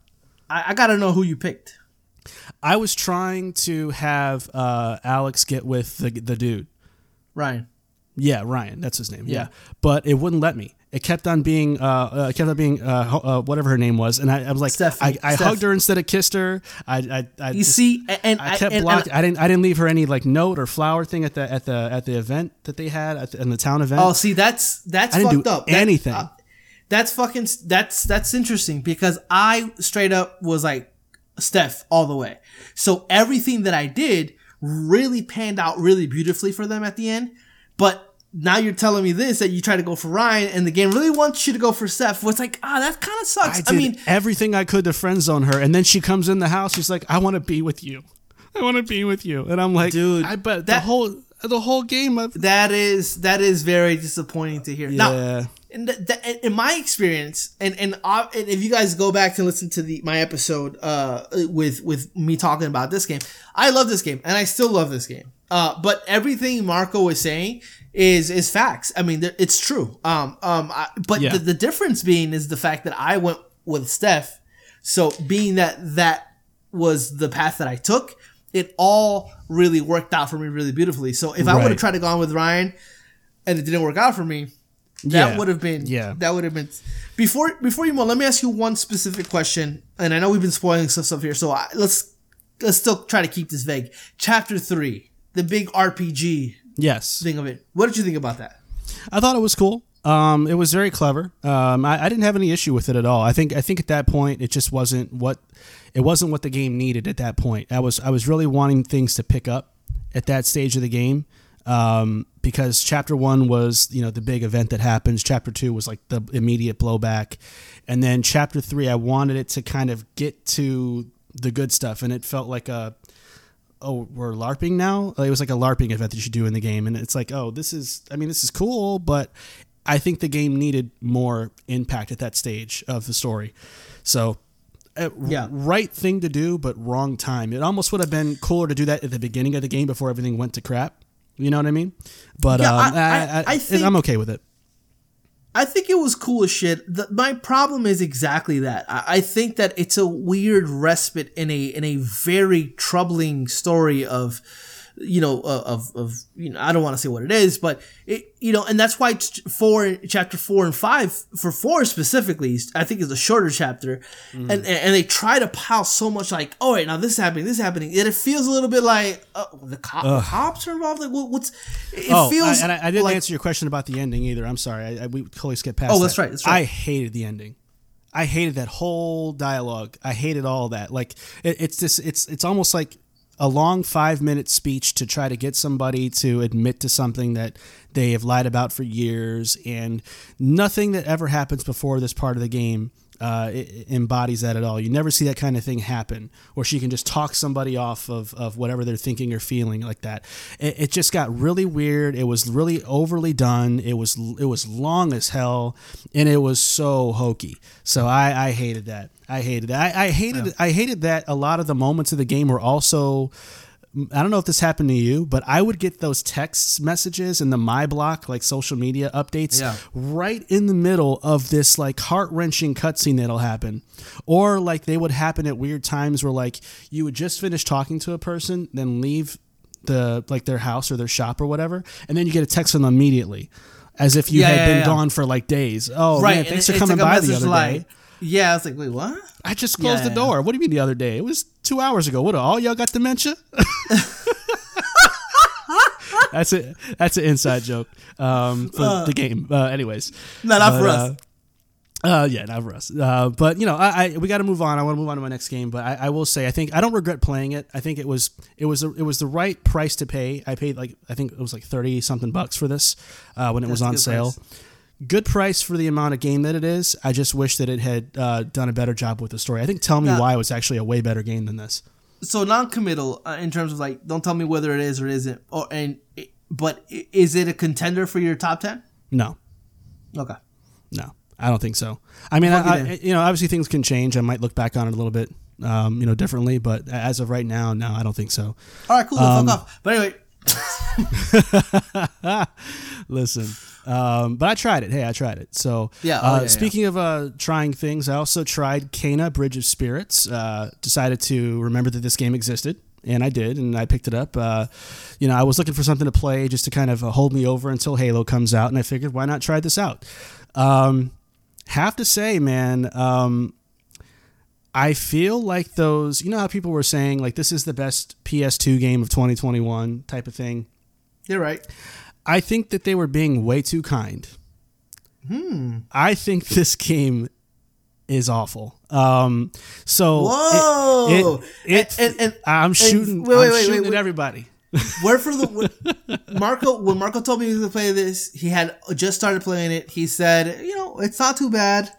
I, I gotta know who you picked. I was trying to have uh, Alex get with the the dude. Ryan. Yeah, Ryan. That's his name. Yeah, Yeah. but it wouldn't let me. It kept on being, uh, uh kept on being, uh, ho- uh, whatever her name was, and I, I was like, Stephanie. I, I Steph. hugged her instead of kissed her. I, I, I You just- see, and I kept and- blocking. and- I didn't, I didn't leave her any like note or flower thing at the at the at the event that they had at the, in the town event. Oh, see, that's that's I fucked up. That- anything. uh, that's fucking. That's that's interesting because I straight up was like Steph all the way. So everything that I did really panned out really beautifully for them at the end. But now you're telling me this that you try to go for Ryan and the game really wants you to go for Steph. It's like ah, that kind of sucks. I I, mean, everything I could to friend zone her, and then she comes in the house. She's like, "I want to be with you. I want to be with you," and I'm like, Dude, I bet the that- whole the whole game of that is that is very disappointing to hear. Now, yeah." in, the, the, in my experience, and and, uh, and if you guys go back and listen to the my episode uh with with me talking about this game, I love this game and I still love this game. Uh, but everything Marco was saying is is facts. I mean, it's true. Um, um, I, but Yeah. the, the difference being is the fact that I went with Steph. So being that that was the path that I took, it all really worked out for me really beautifully. So if I would have tried to go on with Ryan, and it didn't work out for me, that Yeah. would have been Yeah. that would have been before before you move let me ask you one specific question and i know we've been spoiling some stuff here so I, let's let's still try to keep this vague chapter three the big rpg Yes, thing of it what did you think about that I thought it was cool. Um, it was very clever. Um, I, I didn't have any issue with it at all. I think I think at that point it just wasn't what it wasn't what the game needed at that point. I was I was really wanting things to pick up at that stage of the game um, because chapter one was you know the big event that happens. Chapter two was like the immediate blowback, and then chapter three I wanted it to kind of get to the good stuff, and it felt like a oh, we're LARPing now. It was like a LARPing event that you do in the game, and it's like, oh, this is. I mean, this is cool, but I think the game needed more impact at that stage of the story. So, uh, Yeah. right thing to do, but wrong time. It almost would have been cooler to do that at the beginning of the game before everything went to crap. You know what I mean? But Yeah, um, I- I, I- I, I think- I'm okay with it. I think it was cool as shit. The, my problem is exactly that. I, I think that it's a weird respite in a in a very troubling story of, you know, of of you know, I don't want to say what it is, but it you know, and that's why four chapter four and five for four specifically, I think is a shorter chapter, and, and and they try to pile so much like, oh wait, now this is happening, this is happening, and it feels a little bit like uh, the, cop, cops are involved. Like what, what's it oh, feels I, and I, I didn't like, answer your question about the ending either. I'm sorry. I, I, we totally skipped past. Oh, that's that. right, that's right. I hated the ending. I hated that whole dialogue. I hated all that. Like it, it's just it's it's almost like a long five minute speech to try to get somebody to admit to something that they have lied about for years, and nothing that ever happens before this part of the game uh, embodies that at all. You never see that kind of thing happen, where she can just talk somebody off of, of whatever they're thinking or feeling like that. It, it just got really weird. It was really overly done. It was it was long as hell, and it was so hokey. So I, I hated that. I hated that. I, I hated I hated that a lot of the moments of the game were also. I don't know if this happened to you, but I would get those text messages and the my block, like social media updates, Yeah. right in the middle of this like heart wrenching cutscene that'll happen. Or like they would happen at weird times where like you would just finish talking to a person, then leave the like their house or their shop or whatever, and then you get a text from them immediately. As if you Yeah, had yeah, been gone for like days. Oh right. man, thanks it- for it's coming like by the other like, day. Yeah, I was like, wait, what? I just Yeah, closed the yeah. door. What do you mean the other day? It was two hours ago. What? All y'all got dementia? that's it. That's an inside joke um, for the game. Uh, anyways, No, not for us. uh, Uh, yeah, not for us. Uh, but you know, I, I we got to move on. I want to move on to my next game, but I, I will say, I think I don't regret playing it. I think it was it was a, it was the right price to pay. I paid like I think it was like thirty something bucks for this uh, when it was That's a on sale. price. Good price for the amount of game that it is. I just wish that it had uh, done a better job with the story. I think Tell Me Yeah. Why was actually a way better game than this. So non-committal uh, in terms of like, don't tell me whether it is or isn't, or and but is it a contender for your top ten? No, Okay. No, I don't think so. I mean, I, I, you know, obviously things can change. I might look back on it a little bit, um, you know, differently. But as of right now, no, I don't think so. All right, cool. Um, fuck off. But anyway, Listen, um, but I tried it. Hey, I tried it. So Yeah, oh, Uh, yeah, yeah. speaking of uh, trying things, I also tried Kena: Bridge of Spirits. Uh, decided to remember that this game existed. And I did, and I picked it up. Uh, you know, I was looking for something to play just to kind of uh, hold me over until Halo comes out, and I figured, why not try this out? Um, have to say, man, um, I feel like those. You know how people were saying like this is the best PS2 game of 2021 type of thing. you're right. I think that they were being way too kind. Hmm. I think this game is awful. Um. So. Whoa! It, it, And- and- and- I'm shooting. wait, wait, I'm wait, shooting at everybody. Where for the Marco when Marco told me he was gonna play this, he had just started playing it. He said, you know, it's not too bad.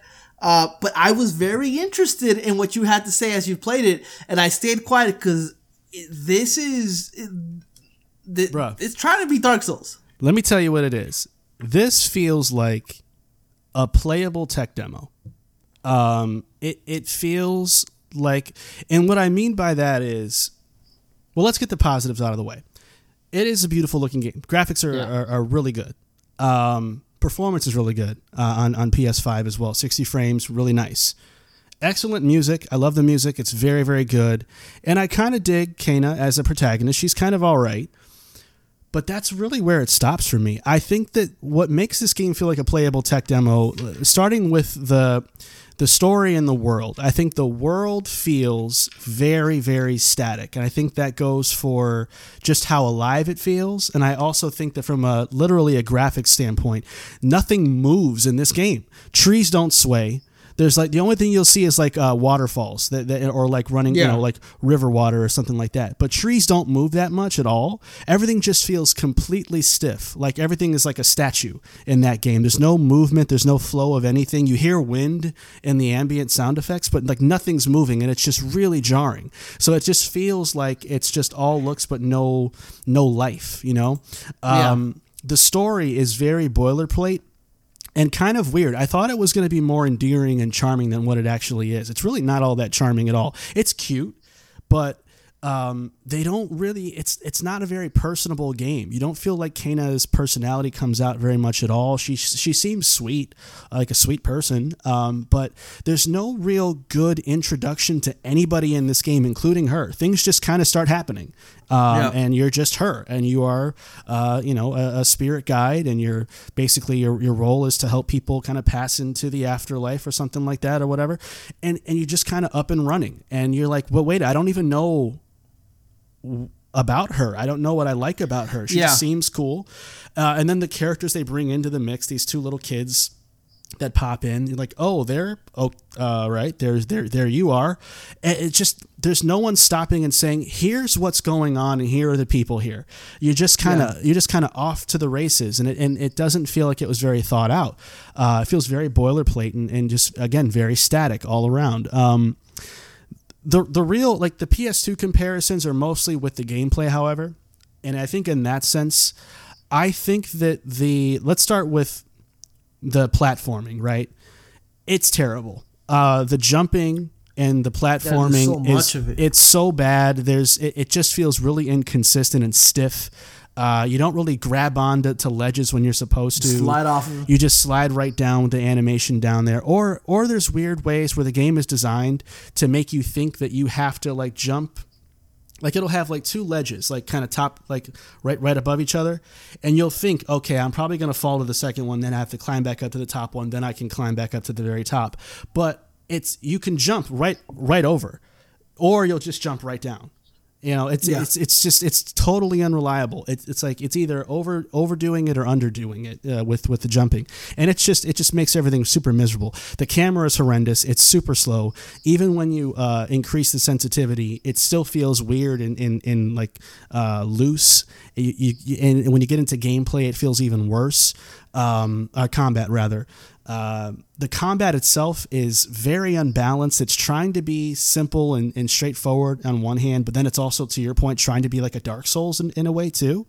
Uh, but I was very interested in what you had to say as you played it, and I stayed quiet because this is it, Bruh. it's trying to be Dark Souls. Let me tell you what it is. This feels like a playable tech demo. Um, it it feels like, and what I mean by that is, well, let's get the positives out of the way. It is a beautiful looking game. Graphics are, Yeah. are, are really good. Um, performance is really good uh, on on PS5 as well. Sixty frames, really nice. Excellent music. I love the music. It's very very good, and I kind of dig Kena as a protagonist. She's kind of all right but that's really where it stops for me. I think that what makes this game feel like a playable tech demo, starting with the the story and the world. I think the world feels very very static, and I think that goes for just how alive it feels. And I also think that from a literally a graphic standpoint, nothing moves in this game. Trees don't sway. There's like the only thing you'll see is like uh, waterfalls that, that or like running, you know, like river water or something like that. But trees don't move that much at all. Everything just feels completely stiff. Like everything is like a statue in that game. There's no movement, there's no flow of anything. You hear wind and the ambient sound effects, but like nothing's moving and it's just really jarring. So it just feels like it's just all looks but no no life, you know? Yeah. Um the story is very boilerplate and kind of weird. I thought it was going to be more endearing and charming than what it actually is. It's really not all that charming at all. It's cute, but um, they don't really. It's it's not a very personable game. You don't feel like Kena's personality comes out very much at all. She she seems sweet, like a sweet person, um, but there's no real good introduction to anybody in this game, including her. Things just kind of start happening. Um, Yeah. and you're just her, and you are, uh, you know, a, a spirit guide, and you're basically your, your role is to help people kind of pass into the afterlife or something like that or whatever, and and you're just kind of up and running, and you're like, well, wait, I don't even know w- about her. I don't know what I like about her. She Yeah. just seems cool, uh, and then the characters they bring into the mix, these two little kids that pop in. You're like, oh, there, oh, uh, right, there's there, there you are. And it's just there's no one stopping and saying, here's what's going on, and here are the people here. You're just kind of you're just kind of off to the races, and it and it doesn't feel like it was very thought out. Uh, it feels very boilerplate and, and just again very static all around. Um, the the real like the PS2 comparisons are mostly with the gameplay, however, and I think in that sense, I think that the let's start with the platforming, right? It's terrible. Uh, the jumping and the platforming so is it. it's so bad. There's it, it just feels really inconsistent and stiff. Uh, you don't really grab onto to ledges when you're supposed to. Slide off. You just slide right down with the animation down there, or or there's weird ways where the game is designed to make you think that you have to like jump like it'll have like two ledges like kind of top like right right above each other. And you'll think okay i'm probably going to fall to the second one then i have to climb back up to the top one then i can climb back up to the very top. But it's you can jump right right over or you'll just jump right down You know, it's Yeah. it's it's just it's totally unreliable. It, it's like it's either over overdoing it or underdoing it uh, with with the jumping, and it's just it just makes everything super miserable. The camera is horrendous. It's super slow. Even when you uh, increase the sensitivity, it still feels weird and in, in, like uh, loose. You, you, you- and when you get into gameplay, it feels even worse. Um, uh, combat rather. Uh, the combat itself is very unbalanced. It's trying to be simple and, and straightforward on one hand, but then it's also, to your point, trying to be like a Dark Souls in, in a way too.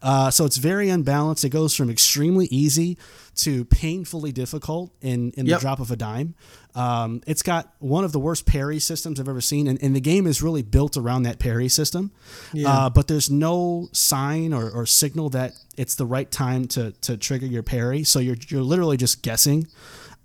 Uh, so it's very unbalanced. It goes from extremely easy to painfully difficult in, in Yep. the drop of a dime. Um, it's got one of the worst parry systems I've ever seen, and, and the game is really built around that parry system. Uh, but there's no sign or, or signal that it's the right time to, to trigger your parry. So you're, you're literally just guessing.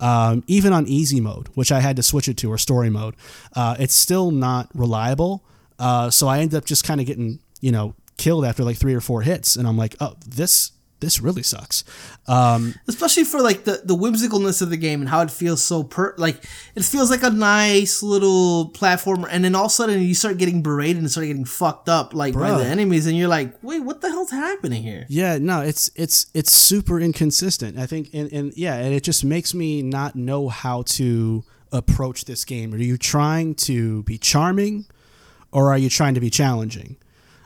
Um, even on easy mode, which I had to switch it to, or story mode, uh, it's still not reliable. Uh, so I ended up just kind of getting, you know, killed after like three or four hits, and I'm like, oh, this this really sucks. Um, especially for like the the whimsicalness of the game and how it feels so per like it feels like a nice little platformer and then all of a sudden you start getting berated and start getting fucked up like by the enemies and you're like wait what the hell's happening here Yeah, no, it's it's it's super inconsistent. I think, and, and yeah, and it just makes me not know how to approach this game. Are you trying to be charming, or are you trying to be challenging?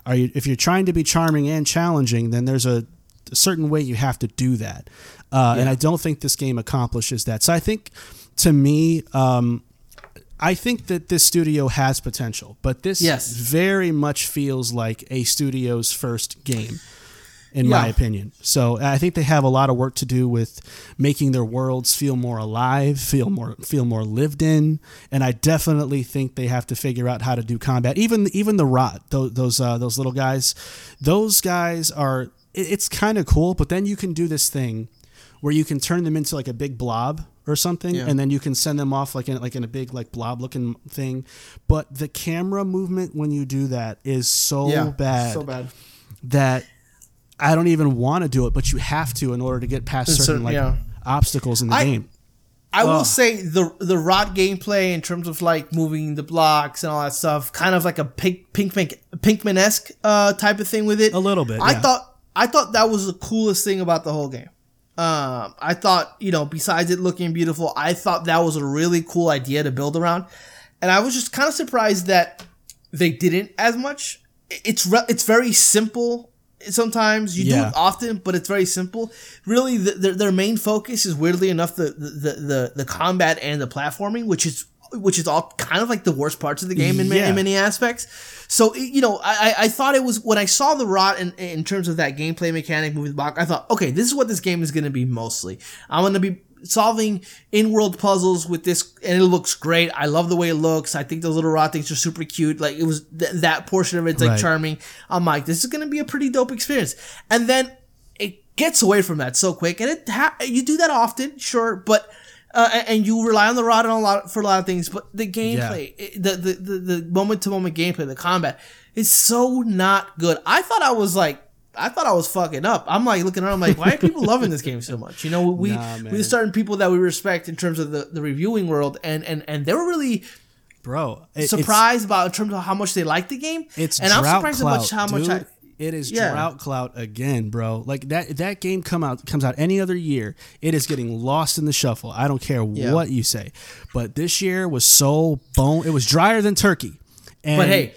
Are you if you're trying to be charming and challenging, then there's a, a certain way you have to do that, uh, and I don't think this game accomplishes that. So I think, to me, um, I think that this studio has potential, but this Yes. very much feels like a studio's first game, in my opinion. So I think they have a lot of work to do with making their worlds feel more alive, feel more feel more lived in, and I definitely think they have to figure out how to do combat. Even even the rot those those, uh, those little guys, those guys are. It- It's kind of cool, but then you can do this thing where you can turn them into like a big blob or something Yeah. and then you can send them off like in like in a big like blob looking thing but the camera movement when you do that is so bad so bad that I don't even want to do it but you have to in order to get past certain certain- like yeah. obstacles in the I- game I will say the the rot gameplay in terms of like moving the blocks and all that stuff, kind of like a pink Pikmin Pikmin esque uh, type of thing with it. A little bit, I yeah. thought I thought that was the coolest thing about the whole game. Um, I thought you know besides it looking beautiful, I thought that was a really cool idea to build around, and I was just kind of surprised that they didn't as much. It's re- it's very simple. Sometimes you do it often, but it's very simple. Really, the, their, their main focus is weirdly enough the, the the the combat and the platforming, which is which is all kind of like the worst parts of the game in, Yeah. in many aspects. So you know, I I- thought it was when I saw the rot in in terms of that gameplay mechanic moving the block. I thought, okay, this is what this game is going to be mostly. I'm going to be solving in-world puzzles with this and it looks great i love the way it looks i think those little rot things are super cute like it was th- that portion of it's like Right. charming i'm like this is gonna be a pretty dope experience and then it gets away from that so quick and it ha- you do that often sure but uh, and- you rely on the rot on a lot for a lot of things but the gameplay it- the the the, the moment to moment gameplay the combat is so not good i thought i was like I thought I was fucking up. I'm like looking around, I'm like, why are people loving this game so much? You know, we Nah, we certain people that we respect in terms of the, the reviewing world, and and and they were really bro it- surprised about in terms of how much they like the game. It's and I'm surprised clout, about much how much. I. It is Yeah. drought clout again, bro. Like that that game come out comes out any other year, it is getting lost in the shuffle. I don't care Yeah. what you say, but this year was so bone. It was drier than turkey. And But hey,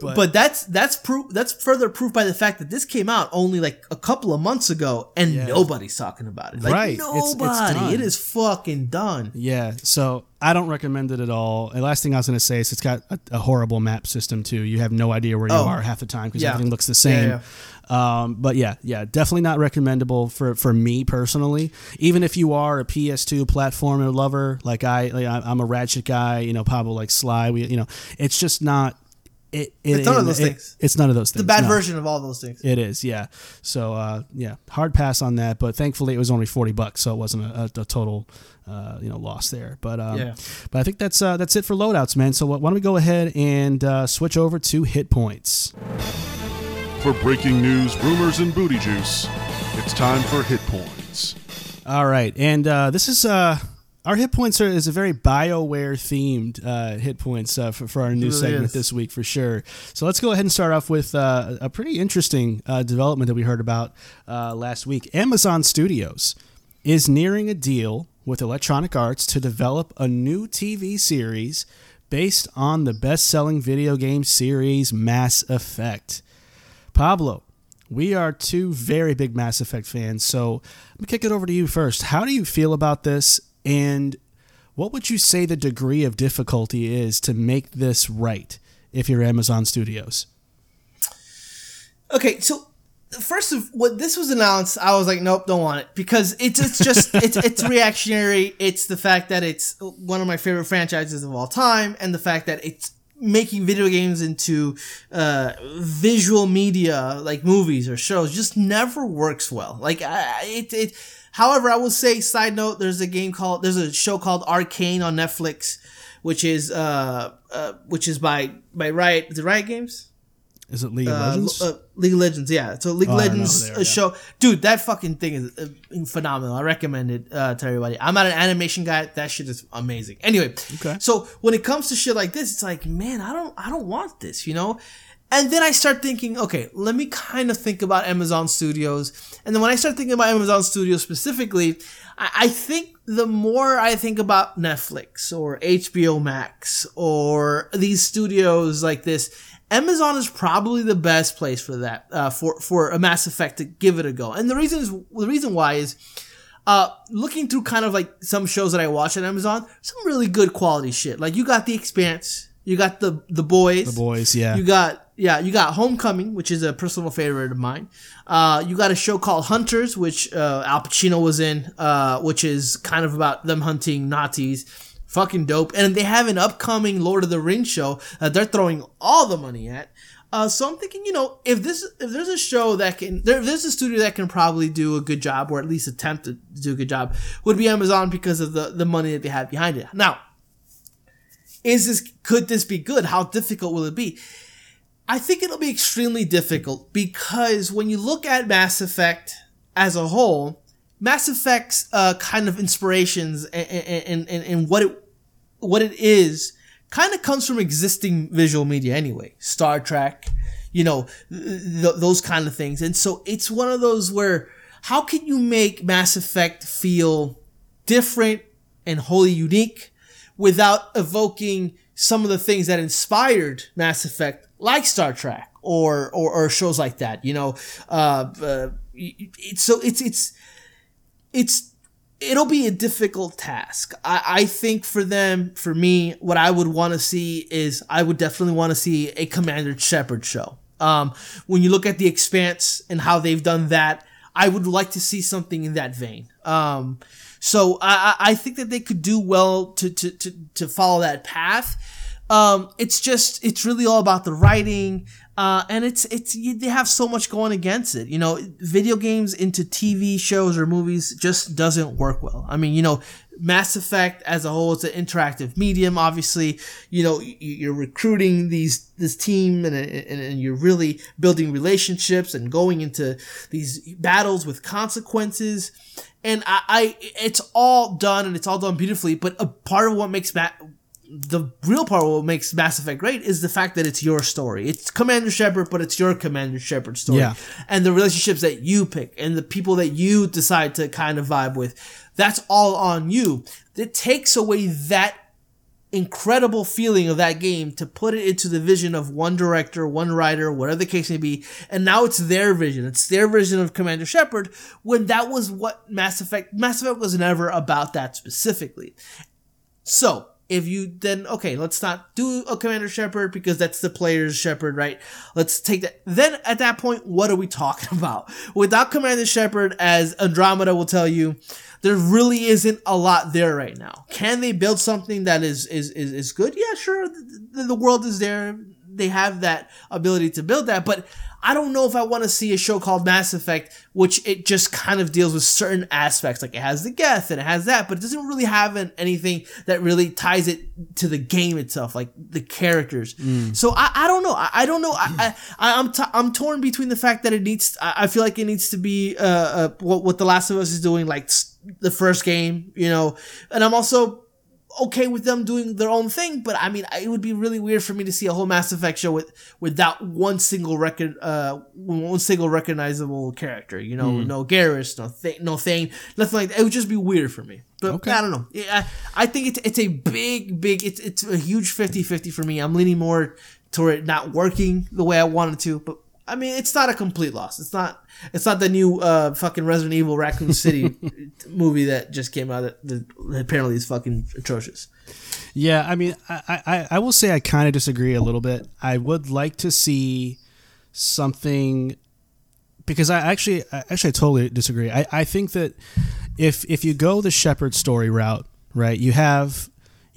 But- but, that's that's proof. That's further proof by the fact that this came out only like a couple of months ago, and Yeah. nobody's talking about it. Like, Right. It's- it's Nobody. it is fucking done. Yeah, so I don't recommend it at all. And last thing I was going to say is it's got a, a horrible map system too. You have no idea where you Oh. are half the time because Yeah. everything looks the same. Yeah, Um, but yeah, yeah, definitely not recommendable for, for me personally. Even if you are a PS2 platformer lover, like I, like I- I'm a Ratchet guy. You know, Pablo like Sly. We, you know, it's just not. It, it, It's none of those it- things. It's none of those things. The bad no. version of all those things. It is, yeah. So uh, yeah, hard pass on that. But thankfully, it was only forty bucks, so it wasn't a, a, a total, uh, you know, loss there. But um, Yeah. but I think that's uh, that's it for loadouts, man. So why don't we go ahead and uh, switch over to hit points? For breaking news, rumors, and booty juice, it's time for Hit Points. All right, and uh, this is uh, Our hit points are is a very Bioware themed uh, hit points uh, for, for our new really segment is. this week for sure. So let's go ahead and start off with uh, a pretty interesting uh, development that we heard about uh, last week. Amazon Studios is nearing a deal with Electronic Arts to develop a new TV series based on the best-selling video game series Mass Effect. Pablo, we are two very big Mass Effect fans, so let me kick it over to you first. How do you feel about this, and what would you say the degree of difficulty is to make this right if you're Amazon Studios? Okay, so first of when this was announced, I was like, nope, don't want it because it's it's just it's it's reactionary. It's the fact that it's one of my favorite franchises of all time, and the fact that it's making video games into uh, visual media like movies or shows just never works well. Like I, it it. However, I will say, side note, there's a game called there's a show called Arcane on Netflix, which is uh, uh which is by by Riot the Riot Games. Is it League of Uh, Legends? uh, League of Legends, yeah. So League Oh, of know Legends yeah. show, dude. That fucking thing is uh, phenomenal. I recommend it uh, to everybody. I'm not an animation guy. That shit is amazing. Anyway, Okay. So when it comes to shit like this, it's like, man, I don't, I don't want this, you know. And then I start thinking, okay, let me kind of think about Amazon Studios. And then when I start thinking about Amazon Studios specifically, I, I think the more I think about Netflix or HBO Max or these studios like this, Amazon is probably the best place for that, uh, for for a Mass Effect to give it a go. And the reason is the reason why is uh, looking through kind of like some shows that I watch on Amazon, some really good quality shit. Like you got The Expanse, you got the the boys, the boys, yeah. you got yeah, you got Homecoming, which is a personal favorite of mine. Uh, you got a show called Hunters, which uh, Al Pacino was in, uh, which is kind of about them hunting Nazis. Fucking dope. And they have an upcoming Lord of the Rings show that they're throwing all the money at. Uh, so I'm thinking, you know, if this if there's a show that can there, there's a studio that can probably do a good job or at least attempt to do a good job would be Amazon because of the the money that they have behind it. Now, is this could this be good? How difficult will it be? I think it'll be extremely difficult because when you look at Mass Effect as a whole, Mass Effect's uh, kind of inspirations and, and, and, and what it what it is kind of comes from existing visual media anyway. Star Trek, you know, th- th- those kind of things. And so it's one of those where how can you make Mass Effect feel different and wholly unique without evoking some of the things that inspired Mass Effect, like Star Trek or or, or shows like that. You know, uh, uh, it's so it's it's it's it'll be a difficult task. I, I think for them, for me, what I would want to see is I would definitely want to see a Commander Shepard show. Um, when you look at the Expanse and how they've done that, I would like to see something in that vein. Um, so I, I I think that they could do well to to to, to follow that path. Um, it's just it's really all about the writing, uh, and it's it's you, they have so much going against it. You know, video games into TV shows or movies just doesn't work well. I mean, you know, Mass Effect as a whole, it's an interactive medium. Obviously, you know, you- you're recruiting these this team and, and and you're really building relationships and going into these battles with consequences. And I, I it's all done and it's all done beautifully. But a part of what makes Matt the real part of what makes Mass Effect great is the fact that it's your story. It's Commander Shepard, but it's your Commander Shepard story. Yeah. And the relationships that you pick and the people that you decide to kind of vibe with. That's all on you. It takes away that incredible feeling of that game to put it into the vision of one director, one writer, whatever the case may be. And now it's their vision. It's their vision of Commander Shepard when that was what Mass Effect, Mass Effect was never about that specifically. So, if you then okay, let's not do a Commander Shepard because that's the player's Shepard, right? Let's take that. Then at that point, what are we talking about? Without Commander Shepard, as Andromeda will tell you, there really isn't a lot there right now. Can they build something that is is is, is good? Yeah, sure. The, the world is there. They have that ability to build that, but I don't know if I want to see a show called Mass Effect, which it just kind of deals with certain aspects. Like it has the Geth and it has that, but it doesn't really have an, anything that really ties it to the game itself, like the characters. So I, I don't know. I, I don't know. I, I I'm t- I'm torn between the fact that it needs. I, I feel like it needs to be uh, uh what what The Last of Us is doing, like the first game, you know, and I'm also okay with them doing their own thing, but I mean, it would be really weird for me to see a whole Mass Effect show with without one single record, uh, one single recognizable character. You know, no Garrus, no Th- no Thane, nothing like that. It would just be weird for me. But Okay. I don't know. Yeah, I, I think it's it's a big, big. It's it's a huge 50-50 for me. I'm leaning more toward it not working the way I wanted to, but. I mean, it's not a complete loss. It's not. It's not the new uh, fucking Resident Evil Raccoon City movie that just came out. That, that apparently is fucking atrocious. Yeah, I mean, I, I, I will say I kind of disagree a little bit. I would like to see something because I actually, I actually, I totally disagree. I, I think that if if you go the Shepard story route, right, you have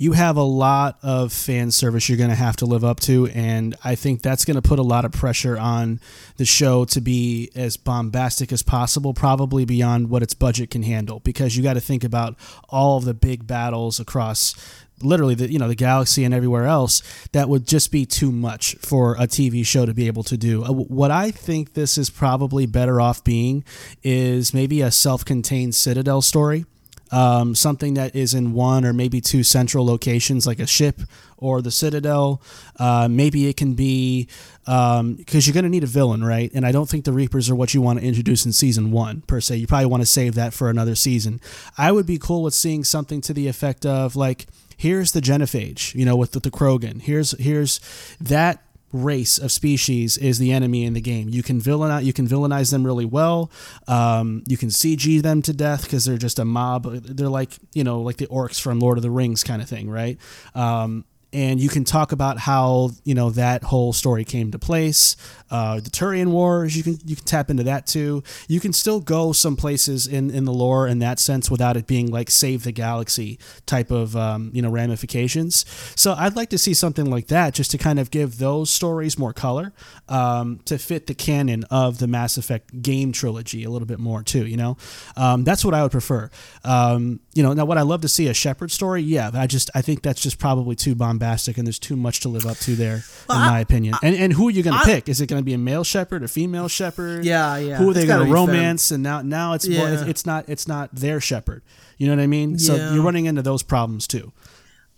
you have a lot of fan service you're going to have to live up to, and I think that's going to put a lot of pressure on the show to be as bombastic as possible, probably beyond what its budget can handle, because you got to think about all of the big battles across literally the you know the galaxy and everywhere else that would just be too much for a TV show to be able to do. Uh, What I think this is probably better off being is maybe a self-contained Citadel story. Um, something that is in one or maybe two central locations, like a ship or the Citadel. Uh, maybe it can be because you're going to need a villain, right? And I don't think the Reapers are what you want to introduce in season one per se. You probably want to save that for another season. I would be cool with seeing something to the effect of like, here's the genophage, you know, with the, the Krogan. Here's here's that race of species is the enemy in the game. You can villainize you can villainize them really well. Um, you can CG them to death because they're just a mob. They're like you know like the orcs from Lord of the Rings kind of thing, right? Um, and you can talk about how you know that whole story came to place. Uh, the Turian Wars, you can you can tap into that too. You can still go some places in in the lore in that sense without it being like save the galaxy type of um, you know ramifications. So I'd like to see something like that just to kind of give those stories more color um, to fit the canon of the Mass Effect game trilogy a little bit more too. You know, um, that's what I would prefer. Um, you know, now what I love to see a Shepard story, yeah, but I just I think that's just probably too bombastic and there's too much to live up to there, in my opinion. and and who are you going to pick? Is it going to be a male Shepard, a female Shepard? Yeah, yeah. Who are they going to romance? And now now it's more, it's, it's not it's not their Shepard. You know what I mean? So you're running into those problems too.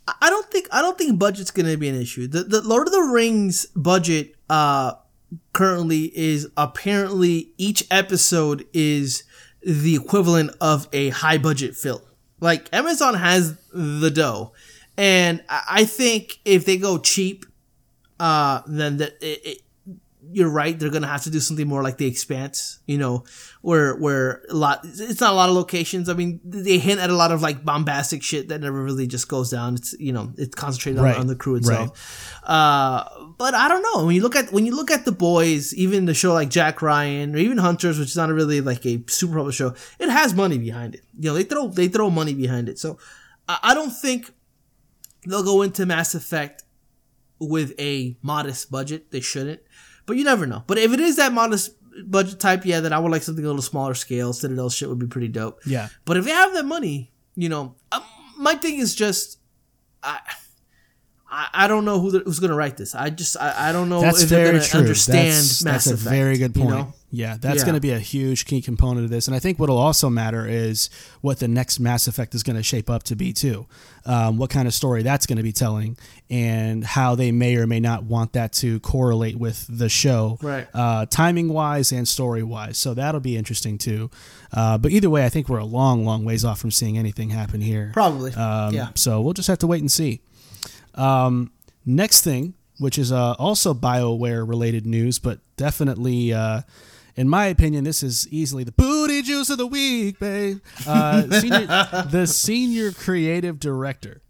I don't think I don't think budget's gonna be an issue. The the Lord of the Rings budget uh currently is apparently each episode is the equivalent of a high budget film. Like Amazon has the dough, and I think if they go cheap, uh, then that it, it, you're right. They're gonna have to do something more like The Expanse, you know, where where a lot. It's not a lot of locations. I mean, they hint at a lot of like bombastic shit that never really just goes down. It's you know, it's concentrated Right. on, on the crew itself. Uh, but I don't know. When you look at when you look at the boys, even the show like Jack Ryan or even Hunters, which is not really like a super public show, it has money behind it. You know, they throw they throw money behind it. So I, I don't think they'll go into Mass Effect with a modest budget. They shouldn't, but you never know. But if it is that modest budget type, yeah, then I would like something a little smaller scale. Citadel shit would be pretty dope. Yeah. But if they have that money, you know, um, my thing is just, I, I, don't know who the, who's gonna write this. I just, I, I don't know That's if they're gonna understand that's, Mass that's a very good you point. know? Yeah, that's Yeah. going to be a huge key component of this, and I think what'll also matter is what the next Mass Effect is going to shape up to be too. Um, what kind of story that's going to be telling, and how they may or may not want that to correlate with the show, Right. Uh, timing wise and story wise. So that'll be interesting too. Uh, but either way, I think we're a long, long ways off from seeing anything happen here. Probably. Um, yeah. So we'll just have to wait and see. Um, next thing, which is uh, also BioWare related news, but definitely, uh, in my opinion, this is easily the booty juice of the week, babe. Uh, senior, the senior creative director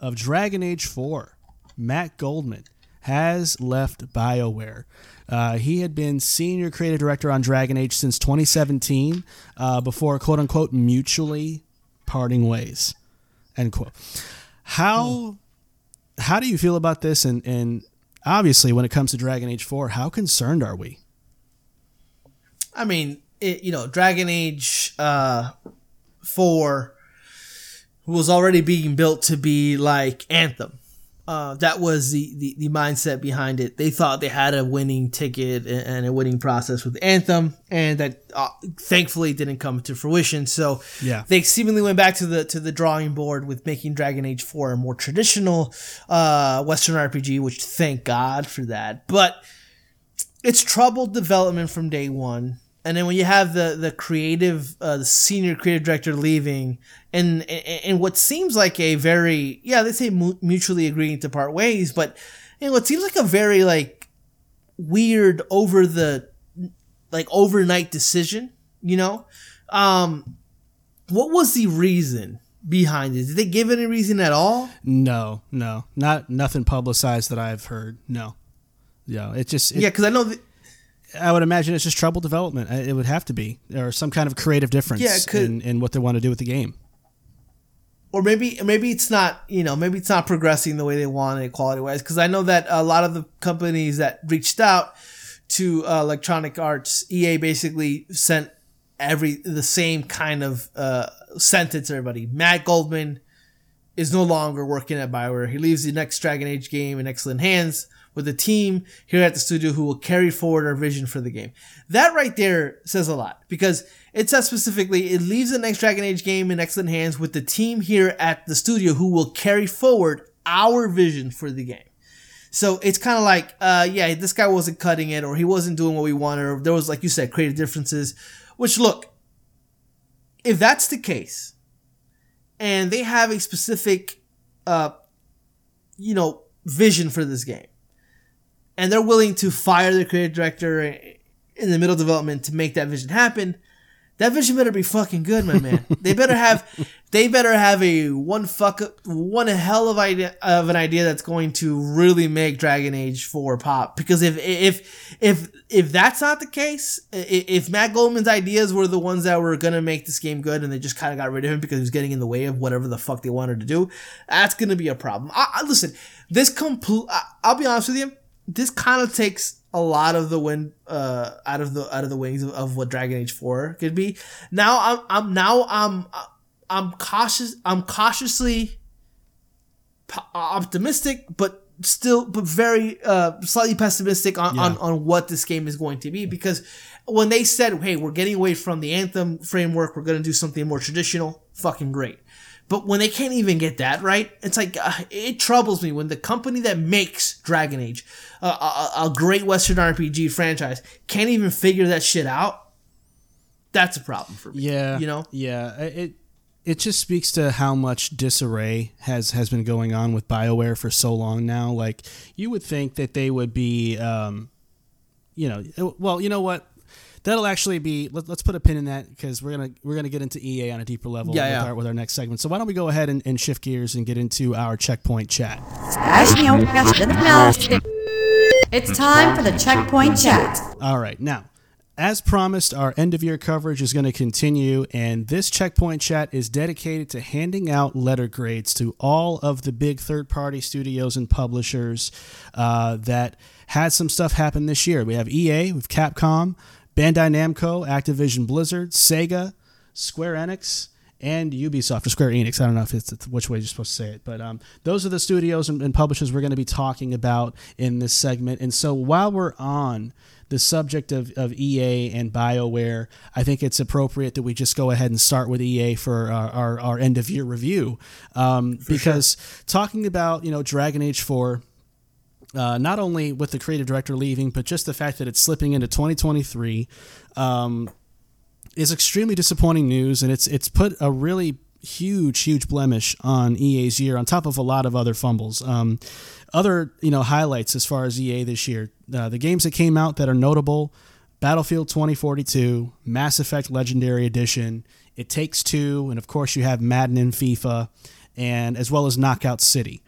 of Dragon Age 4, Matt Goldman, has left BioWare. Uh, he had been senior creative director on Dragon Age since 2017, uh, before quote unquote mutually parting ways. End quote. How how do you feel about this? And and obviously, when it comes to Dragon Age Four, how concerned are we? I mean, it, you know, Dragon Age uh, Four was already being built to be like Anthem. Uh, that was the, the, the mindset behind it. They thought they had a winning ticket and, and a winning process with Anthem, and that uh, thankfully didn't come to fruition. So Yeah. they seemingly went back to the to the drawing board with making Dragon Age Four a more traditional uh, Western RPG, which thank God for that. But it's troubled development from day one. And then when you have the the creative, uh, the senior creative director leaving, and and what seems like a very yeah, they say mu- mutually agreeing to part ways, but you know, it seems like a very like weird over the like overnight decision. You know, um, what was the reason behind it? Did they give any reason at all? No, no, not nothing publicized that I've heard. No, yeah, it just it, Yeah, because I know. Th- I would imagine it's just trouble development. It would have to be, or some kind of creative difference Yeah, could- in, in what they want to do with the game. or maybe maybe it's not you know maybe it's not progressing the way they want it quality wise because I know that a lot of the companies that reached out to uh, Electronic Arts EA basically sent every the same kind of uh, sentence to everybody. Matt Goldman is no longer working at Bioware. He leaves the next Dragon Age game in excellent hands with a team here at the studio who will carry forward our vision for the game. That right there says a lot because it says specifically it leaves the next Dragon Age game in excellent hands with the team here at the studio who will carry forward our vision for the game. So it's kind of like, uh, yeah, this guy wasn't cutting it, or he wasn't doing what we wanted, or there was, like you said, creative differences. Which, look, if that's the case, and they have a specific, uh, you know, vision for this game, and they're willing to fire the creative director in the middle of development to make that vision happen, that vision better be fucking good, my man. they better have, they better have a one fuck up, one hell of idea of an idea that's going to really make Dragon Age Four pop. Because if if if if that's not the case, if Matt Goldman's ideas were the ones that were gonna make this game good, and they just kind of got rid of him because he was getting in the way of whatever the fuck they wanted to do, that's gonna be a problem. I, I listen, this complete. I'll be honest with you, this kind of takes a lot of the wind uh out of the out of the wings of, of what Dragon Age 4 could be. Now I'm I'm now I'm I'm cautious I'm cautiously optimistic but still but very uh slightly pessimistic on, on on what this game is going to be because when they said hey we're getting away from the anthem framework we're going to do something more traditional fucking great but when they can't even get that right, it's like uh, it troubles me when the company that makes Dragon Age, uh, a, a great Western RPG franchise, can't even figure that shit out. That's a problem for me. Yeah, you know. yeah. It it just speaks to how much disarray has has been going on with Bioware for so long now. Like you would think that they would be, um, you know, well, you know what. That'll actually be. Let, let's put a pin in that because we're gonna we're gonna get into EA on a deeper level Yeah, with, yeah. Our, with our next segment. So why don't we go ahead and, and shift gears and get into our checkpoint chat? It's time for the checkpoint chat. All right. Now, as promised, our end of year coverage is going to continue, and this checkpoint chat is dedicated to handing out letter grades to all of the big third party studios and publishers uh, that had some stuff happen this year. We have EA, we have Capcom, Bandai Namco, Activision Blizzard, Sega, Square Enix, and Ubisoft or Square Enix. I don't know if it's, it's which way you're supposed to say it, but um, those are the studios and, and publishers we're going to be talking about in this segment. And so while we're on the subject of, of EA and BioWare, I think it's appropriate that we just go ahead and start with EA for our, our, our end of year review. Um, because talking about, you know, Dragon Age 4, uh, not only with the creative director leaving, but just the fact that it's slipping into 2023 um, is extremely disappointing news, and it's it's put a really huge, huge blemish on EA's year, on top of a lot of other fumbles. Um, other you know highlights as far as EA this year, uh, the games that came out that are notable: Battlefield 2042, Mass Effect Legendary Edition, It Takes Two, and of course you have Madden and FIFA, and as well as Knockout City.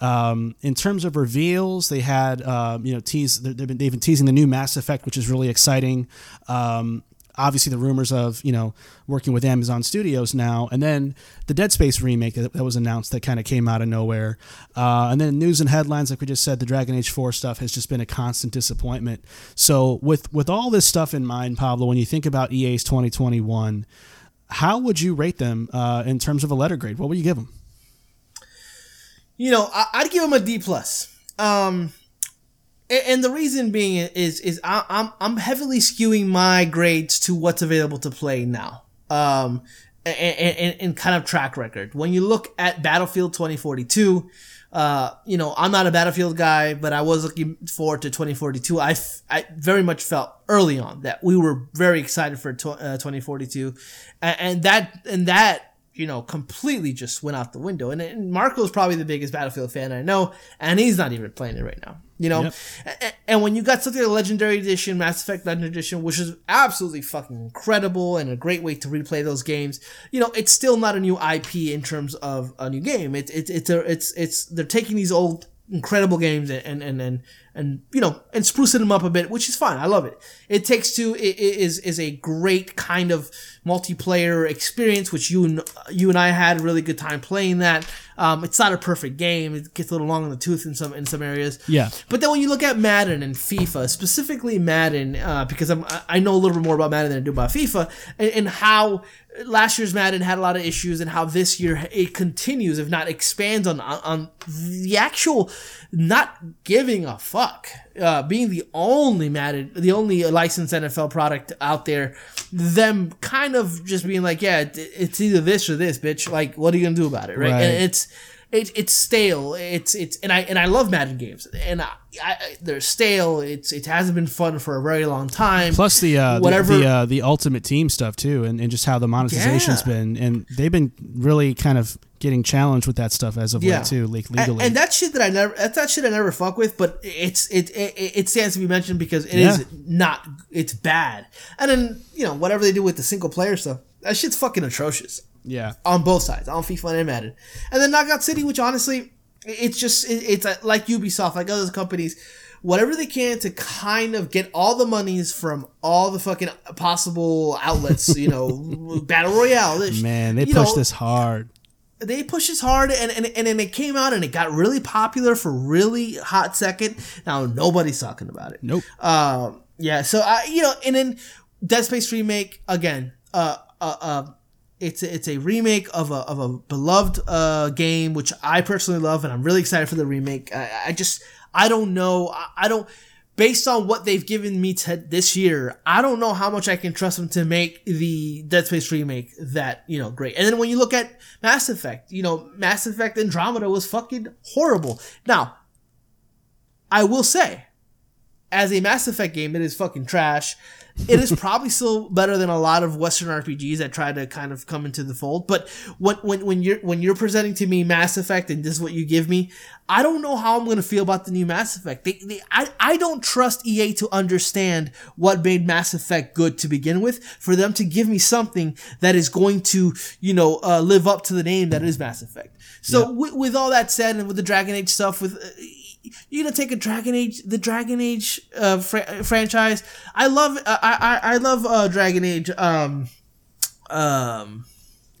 Um, in terms of reveals, they had um, you know tease they've been, they've been teasing the new Mass Effect, which is really exciting. Um, obviously the rumors of you know working with Amazon Studios now, and then the Dead Space remake that, that was announced that kind of came out of nowhere, uh, and then news and headlines like we just said, the Dragon Age Four stuff has just been a constant disappointment. So with with all this stuff in mind, Pablo, when you think about EA's 2021, how would you rate them uh, in terms of a letter grade? What would you give them? You know, I, I'd give him a D plus. Um, a- and the reason being is is I, I'm I'm heavily skewing my grades to what's available to play now. Um, and, and, and kind of track record. When you look at Battlefield 2042, uh, you know, I'm not a Battlefield guy, but I was looking forward to 2042. I, f- I very much felt early on that we were very excited for uh, 2042, and, and that and that you know completely just went out the window. And, and Marco's probably the biggest Battlefield fan I know, and he's not even playing it right now. You know, Yep. A- and when you got something like Legendary Edition, Mass Effect Legendary Edition, which is absolutely fucking incredible and a great way to replay those games, you know, it's still not a new IP in terms of a new game. It's it's it's a, it's it's they're taking these old incredible games and and and and, you know and sprucing them up a bit, which is fine. I love it. It takes two is is a great kind of multiplayer experience, which you and you and I had a really good time playing that. Um, it's not a perfect game. It gets a little long in the tooth in some in some areas. Yeah. But then when you look at Madden and FIFA, specifically Madden, uh, because I'm, I- I know a little bit more about Madden than I do about FIFA, and, and how last year's Madden had a lot of issues, and how this year it continues, if not expands on on, the actual not giving a fuck, uh, being the only Madden, the only licensed NFL product out there, them kind of just being like, yeah, it- it's either this or this, bitch. Like, what are you gonna do about it, right? Right. And it's it, it's stale. It's it's and I and I love Madden games, and I, I they're stale. It's it hasn't been fun for a very long time. Plus the uh, Whatever- the the, uh, the ultimate team stuff too, and, and just how the monetization's Yeah. been, and they've been really kind of getting challenged with that stuff as of Yeah. late too, like legally. and that shit that I never that's that shit I never fuck with, but it's it it, it stands to be mentioned because it is Yeah. not it's bad. And then you know whatever they do with the single player stuff, that shit's fucking atrocious. Yeah, on both sides, on FIFA and Madden. And then Knockout City, which honestly, it's just it's uh, like Ubisoft, like other companies, whatever they can to kind of get all the monies from all the fucking possible outlets. You know, battle royale. man, they know, this hard. They pushed this hard, and and and then it came out and it got really popular for really hot second. Now nobody's talking about it. Nope. Um, yeah. So I, you know, and then Dead Space remake again. Uh, uh, uh it's a, it's a remake of a of a beloved uh game which I personally love, and I'm really excited for the remake. I, I just I don't know. I, I don't. Based on what they've given me to this year, I don't know how much I can trust them to make the Dead Space remake that, you know, great. And then when you look at Mass Effect, you know, Mass Effect Andromeda was fucking horrible. Now, I will say, as a Mass Effect game, it is fucking trash. It is probably still better than a lot of Western RPGs that try to kind of come into the fold. But when when when you're when you're presenting to me Mass Effect and this is what you give me, I don't know how I'm gonna feel about the new Mass Effect. They, they, I I don't trust EA to understand what made Mass Effect good to begin with. For them to give me something that is going to you know uh, live up to the name that is Mass Effect. So with, with all that said, and with the Dragon Age stuff, with uh, you're gonna take a Dragon Age, the Dragon Age uh, fr- franchise. I love, uh, I, I, I love uh, Dragon Age. Um, um,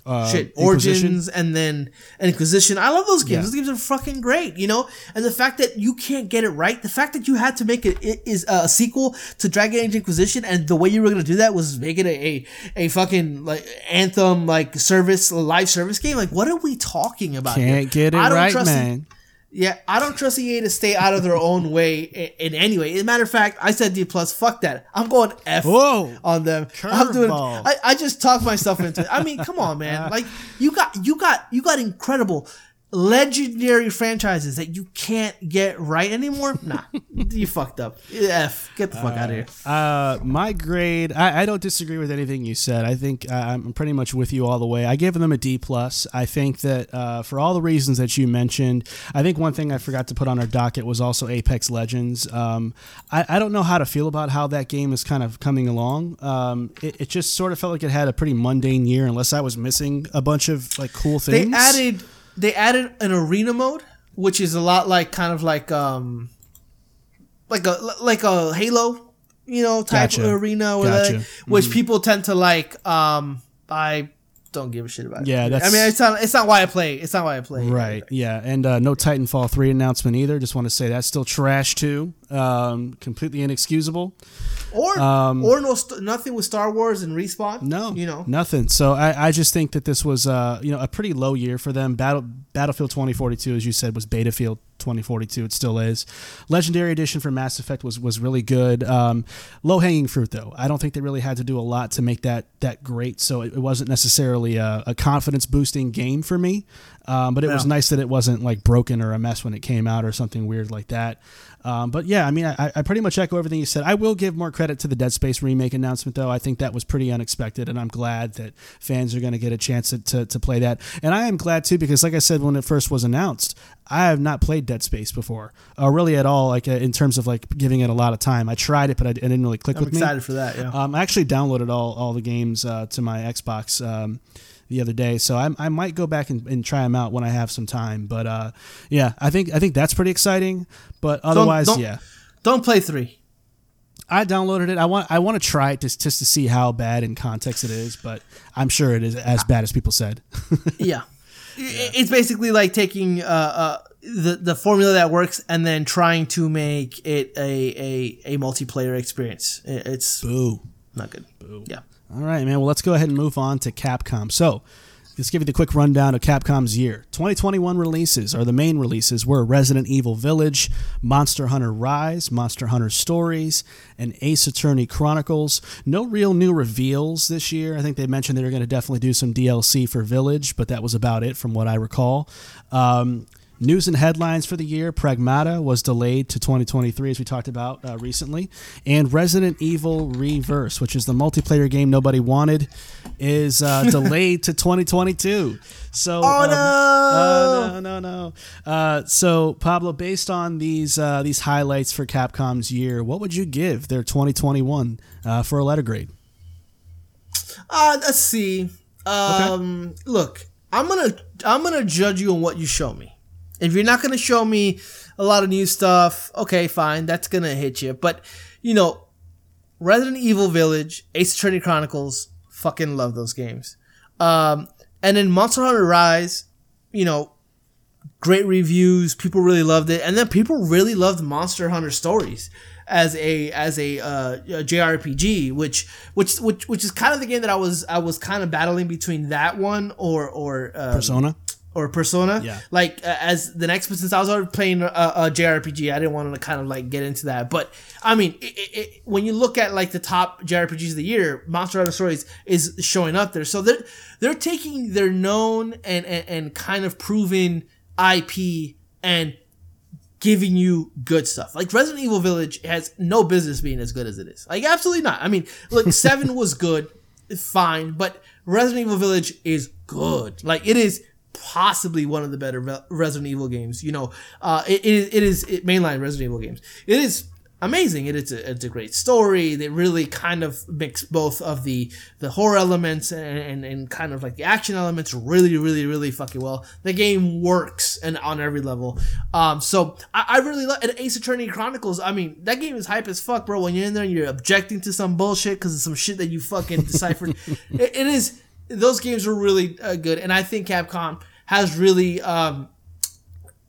Uh, shit, Origins, and then Inquisition. I love those games. Yeah. Those games are fucking great, you know. And the fact that you can't get it right, the fact that you had to make it, it is a sequel to Dragon Age Inquisition, and the way you were gonna do that was make it a a, a fucking like anthem like service live service game. Like, what are we talking about? here? Can't get it I don't right, trust it- man. Yeah, I don't trust EA to stay out of their own way in, in any way. As a matter of fact, I said D plus. Fuck that. I'm going F Whoa. on them. I'm doing. I, I just talked myself into it. I mean, come on, man. Like you got you got you got incredible, legendary franchises that you can't get right anymore. Nah, you fucked up. F. Get the fuck out of here. Uh, my grade, I, I don't disagree with anything you said. I think uh, I'm pretty much with you all the way. I give them a D plus. I think that uh, for all the reasons that you mentioned, I think one thing I forgot to put on our docket was also Apex Legends. Um, I, I don't know how to feel about how that game is kind of coming along. Um, it, it just sort of felt like it had a pretty mundane year, unless I was missing a bunch of like cool things. They added they added an arena mode, which is a lot like kind of like um like a like a Halo you know, type Gotcha. arena, or Gotcha. Mm-hmm. which people tend to like. Um, I don't give a shit about. Yeah, it. that's- I mean, it's not. It's not why I play. It's not why I play. Right. Yeah. And uh, no Titanfall 3 announcement either. Just want to say that's still trash too. Um, completely inexcusable. Or or no, st- nothing with Star Wars and respawn. No, you know, nothing. So I, I just think that this was, uh, you know, a pretty low year for them. Battle Battlefield 2042, as you said, was beta field 2042. It still is. Legendary Edition for Mass Effect was was really good. Um, low hanging fruit though. I don't think they really had to do a lot to make that that great. So it, it wasn't necessarily a, a confidence boosting game for me. Um, but it was nice that it wasn't like broken or a mess when it came out or something weird like that. Um, but yeah, I mean, I, I pretty much echo everything you said. I will give more credit to the Dead Space remake announcement, though. I think that was pretty unexpected, and I'm glad that fans are going to get a chance to, to, to play that. And I am glad too, because like I said when it first was announced, I have not played Dead Space before, or really at all, like uh, in terms of like giving it a lot of time. I tried it, but I, it didn't really click I'm with me. I'm excited for that. Yeah. Um, I actually downloaded all, all the games uh, to my Xbox um, the other day, so I, I might go back and, and try them out when I have some time. But uh, yeah, I think I think that's pretty exciting. But otherwise, don't- yeah, don't play three. I downloaded it. I want I want to try it just just to see how bad in context it is. But I'm sure it is as bad as people said. yeah. I- It's basically like taking uh, uh, the the formula that works and then trying to make it a a, a multiplayer experience. It's Boo. not good. Yeah. All right, man. Well, let's go ahead and move on to Capcom. So, let's give you the quick rundown of Capcom's year. 2021 releases, or the main releases, were Resident Evil Village, Monster Hunter Rise, Monster Hunter Stories, and Ace Attorney Chronicles. No real new reveals this year. I think they mentioned they were going to definitely do some DLC for Village, but that was about it from what I recall. Um, News and headlines for the year Pragmata was delayed to 2023, as we talked about uh, recently. And Resident Evil Reverse, which is the multiplayer game nobody wanted, is uh, delayed to 2022. So, Oh, um, no! uh, no, no, no. Uh, so, Pablo, based on these uh, these highlights for Capcom's year, what would you give their 2021 uh, for a letter grade? Uh, let's see. Um, look, I'm gonna I'm gonna judge you on what you show me. If you're not gonna show me a lot of new stuff, okay, fine, that's gonna hit you. But you know, Resident Evil Village, Ace Attorney Chronicles, fucking love those games. Um, and then Monster Hunter Rise, you know, great reviews. People really loved it, and then people really loved Monster Hunter Stories as a as a, uh, a JRPG, which which which which is kind of the game that I was I was kind of battling between that one or or um, Persona? Or Persona. Yeah. Like uh, as the next, since I was already playing a, a JRPG, I didn't want to kind of like get into that. But I mean, it, it, it, when you look at like the top JRPGs of the year, Monster Hunter Stories is showing up there. So they're they're taking their known and and, and kind of proven IP and giving you good stuff. Like Resident Evil Village has no business being as good as it is. Like absolutely not. I mean, look, seven was good, fine, but Resident Evil Village is good. Like it is possibly one of the better Re- Resident Evil games. You know, uh, it, it, it is it, mainline Resident Evil games. It is amazing. It, It is a, it's a great story. They really kind of mix both of the the horror elements and, and, and kind of like the action elements really, really, really fucking well. The game works and on every level. Um, so I, I really love and Ace Attorney Chronicles. I mean, that game is hype as fuck, bro. When you're in there and you're objecting to some bullshit because of some shit that you fucking deciphered, it, it is. Those games were really uh, good, and I think Capcom has really um,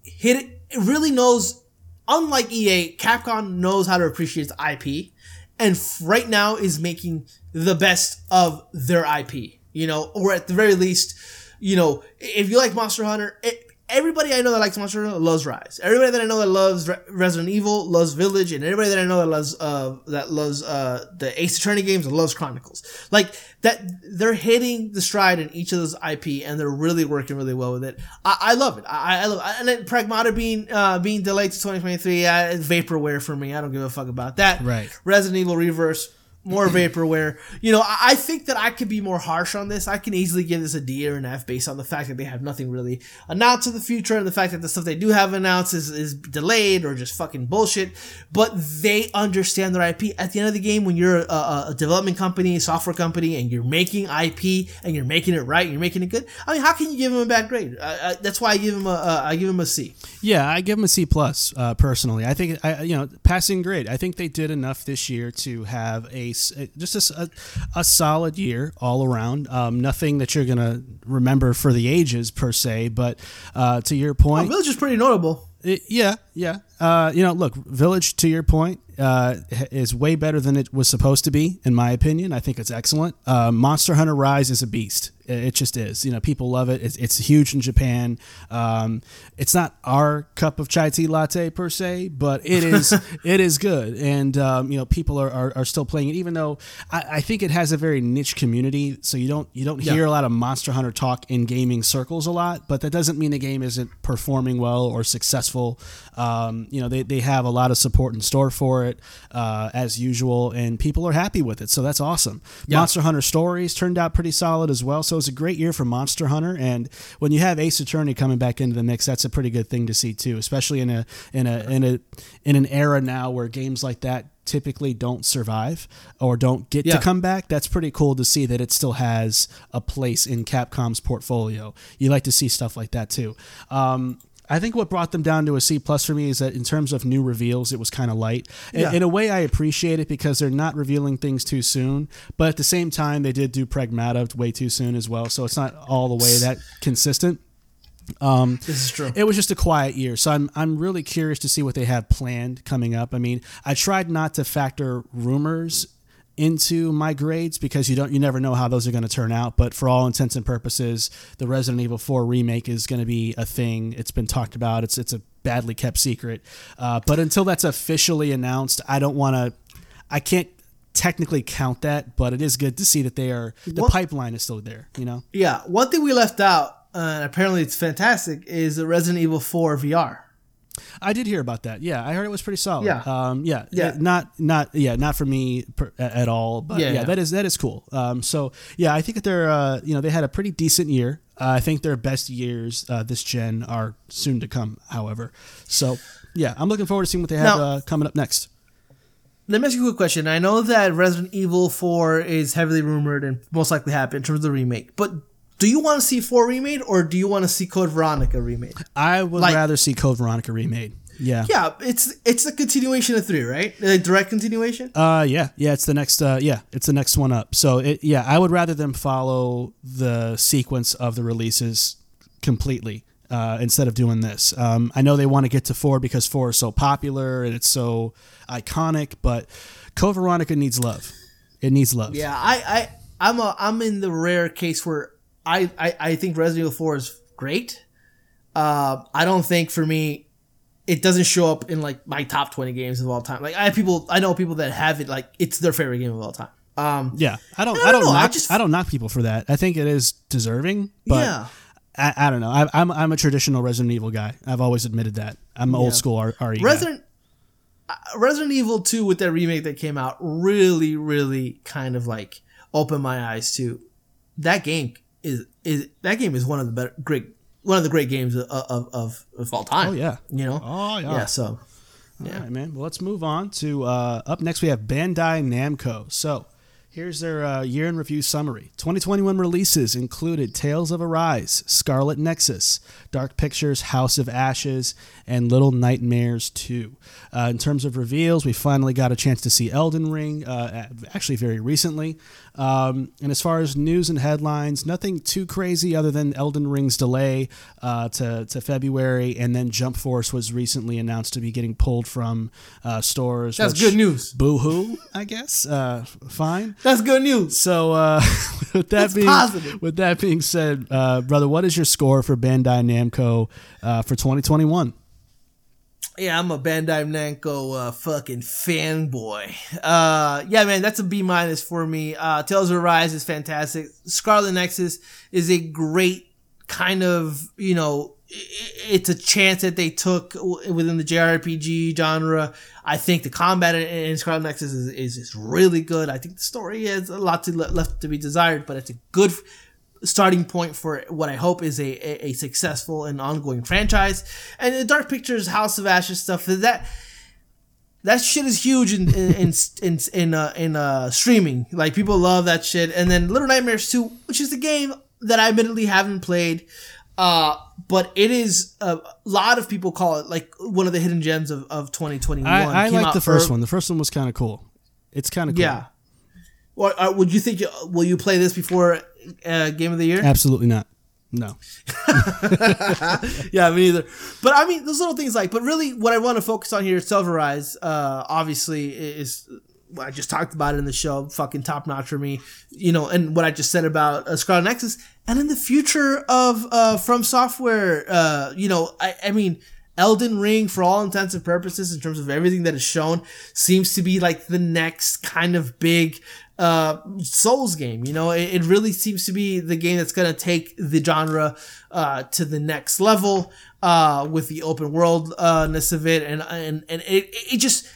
hit it. Really knows unlike EA, Capcom knows how to appreciate its IP, and right now is making the best of their IP. You know, or at the very least, you know, if you like Monster Hunter, it, everybody I know that likes Monster Hunter loves Rise. Everybody that I know that loves Re- Resident Evil loves Village, and everybody that I know that loves uh that loves uh the Ace Attorney games loves Chronicles. Like that, they're hitting the stride in each of those IP, and they're really working really well with it. I, I love it. I, I love, and then Pragmata being uh being delayed to 2023, uh, vaporware for me. I don't give a fuck about that. Right. Resident Evil Reverse. More vaporware. You know, I, think that I could be more harsh on this. I can easily give this a D or an F based on the fact that they have nothing really announced in the future and the fact that the stuff they do have announced is, is delayed or just fucking bullshit. But they understand their IP. At the end of the game, when you're a, a, development company, software company, and you're making IP and you're making it right, and you're making it good. I mean, how can you give them a bad grade? That's why I give them a uh, I give them a C. Yeah, I give them a C plus uh, personally. I think I you know passing grade. I think they did enough this year to have a just a, a solid year all around. Um, nothing that you're gonna remember for the ages per se, but uh, to your Oh, point, Village is pretty notable. it- yeah, yeah. Uh, you know, look, Village. To your point, uh, is way better than it was supposed to be, in my opinion. I think it's excellent. Uh, Monster Hunter Rise is a beast. It just is. You know, people love it. It's, it's huge in Japan. Um, it's not our cup of chai tea latte per se, but it is. it is good, and um, you know, people are, are, are still playing it. Even though I, I think it has a very niche community, so you don't you don't hear a lot of Monster Hunter talk in gaming circles a lot. But that doesn't mean the game isn't performing well or successful. Um, you know, they, they have a lot of support in store for it uh, as usual, and people are happy with it. So that's awesome. Monster Hunter Stories turned out pretty solid as well. So it's a great year for Monster Hunter. And when you have Ace Attorney coming back into the mix, that's a pretty good thing to see too, especially in a in a in a in an era now where games like that typically don't survive or don't get Yeah. to come back. That's pretty cool to see that it still has a place in Capcom's portfolio. You like to see stuff like that too. Um, I think what brought them down to a C plus for me is that in terms of new reveals, it was kind of light. In- Yeah. In a way, I appreciate it because they're not revealing things too soon, but at the same time, they did do Pragmata way too soon as well. So it's not all the way that consistent. Um, this is true. It was just a quiet year, so I'm I'm really curious to see what they have planned coming up. I mean, I tried not to factor rumors into my grades because you don't you never know how those are going to turn out. But for all intents and purposes, the Resident Evil 4 remake is going to be a thing. It's been talked about. It's it's a badly kept secret. Uh, but until that's officially announced, I don't want to. I can't technically count that, but it is good to see that they are the What- pipeline is still there. You know. Yeah, one thing we left out, uh, and apparently it's fantastic, is the Resident Evil 4 VR. I did hear about that. Yeah, I heard it was pretty solid. Yeah. um, yeah, Yeah. Not, not, yeah, not for me per, at all. But yeah, Yeah, yeah. that is that is cool. Um, so yeah, I think that they're, uh, you know, they had a pretty decent year. Uh, I think their best years uh, this gen are soon to come. However, so yeah, I'm looking forward to seeing what they have Now- uh, coming up next. Let me ask you a quick question. I know that Resident Evil 4 is heavily rumored and most likely happen in terms of the remake, but do you want to see 4 remade or do you want to see Code Veronica remade? I would Like- rather see Code Veronica remade. Yeah. Yeah, it's it's a continuation of 3, right? A direct continuation? Uh, yeah, yeah. It's the next. Uh, yeah, it's the next one up. So it, yeah, I would rather them follow the sequence of the releases completely uh, instead of doing this. Um, I know they want to get to four because four is so popular and it's so iconic, but Code Veronica needs love. It needs love. Yeah, I, I I'm a I'm in the rare case where I I, I think Resident Evil 4 is great. Uh, I don't think for me it doesn't show up in like my top 20 games of all time. Like I have people I know people that have it like it's their favorite game of all time. Um Yeah, I don't. I I don't don't, I knock. I, just- don't knock people for that. I think it is deserving. But Yeah. I, I don't know. I, I'm I'm a traditional Resident Evil guy. I've always admitted that. I'm an old school R- RE. Resident uh, Resident Evil 2 with that remake that came out really really kind of like opened my eyes to that game is is that game is one of the better great one of the great games of of, of, of all time. Oh yeah. You know? Oh yeah. yeah, so All right, man. Well, let's move on to uh, up next. We have Bandai Namco. So, here's their uh, year in review summary. 2021 releases included Tales of Arise, Scarlet Nexus, Dark Pictures, House of Ashes, and Little Nightmares 2. Uh, in terms of reveals, we finally got a chance to see Elden Ring, uh, actually very recently. Um, and as far as news and headlines, nothing too crazy other than Elden Ring's delay uh, to, to February, and then Jump Force was recently announced to be getting pulled from uh, stores. That's which- good news. Boo hoo, I guess. Uh, fine. That's good news. So uh, with that That's being positive. with that being said, uh, brother, what is your score for Bandai Namco uh, for 2021? Yeah, I'm a Bandai Namco uh, fucking fanboy. Uh, yeah, man, that's a B minus for me. Uh, Tales of Arise is fantastic. Scarlet Nexus is a great kind of you know. It's a chance that they took within the JRPG genre. I think the combat in- Scarlet Nexus is, is, is really good. I think the story has a lot to le- left to be desired, but it's a good starting point for what I hope is a, a, a successful and ongoing franchise. And the Dark Pictures House of Ashes stuff that that shit is huge in in in in, in, uh, in uh, streaming. Like people love that shit. And then Little Nightmares 2, which is the game that I admittedly haven't played. Uh, but it is a lot of people call it like one of the hidden gems of, of 2021. I, I like the first one. The first one was kind of cool. It's kind of cool. Yeah. Or uh, would you think? Will you play this before uh, Game of the Year? Absolutely not. No. yeah, me neither. But I mean, those little things like. But really, what I want to focus on here is Silverize. Uh, obviously, is well, I just talked about it in the show. Fucking top notch for me, you know. And what I just said about uh, Scarlet Nexus, and in the future of uh, From Software, uh, you know, I, I mean. Elden Ring, for all intents and purposes, in terms of everything that is shown, seems to be like the next kind of big uh, Souls game. You know, it, it really seems to be the game that's going to take the genre uh, to the next level uh, with the open worldness of it, and and and it, it just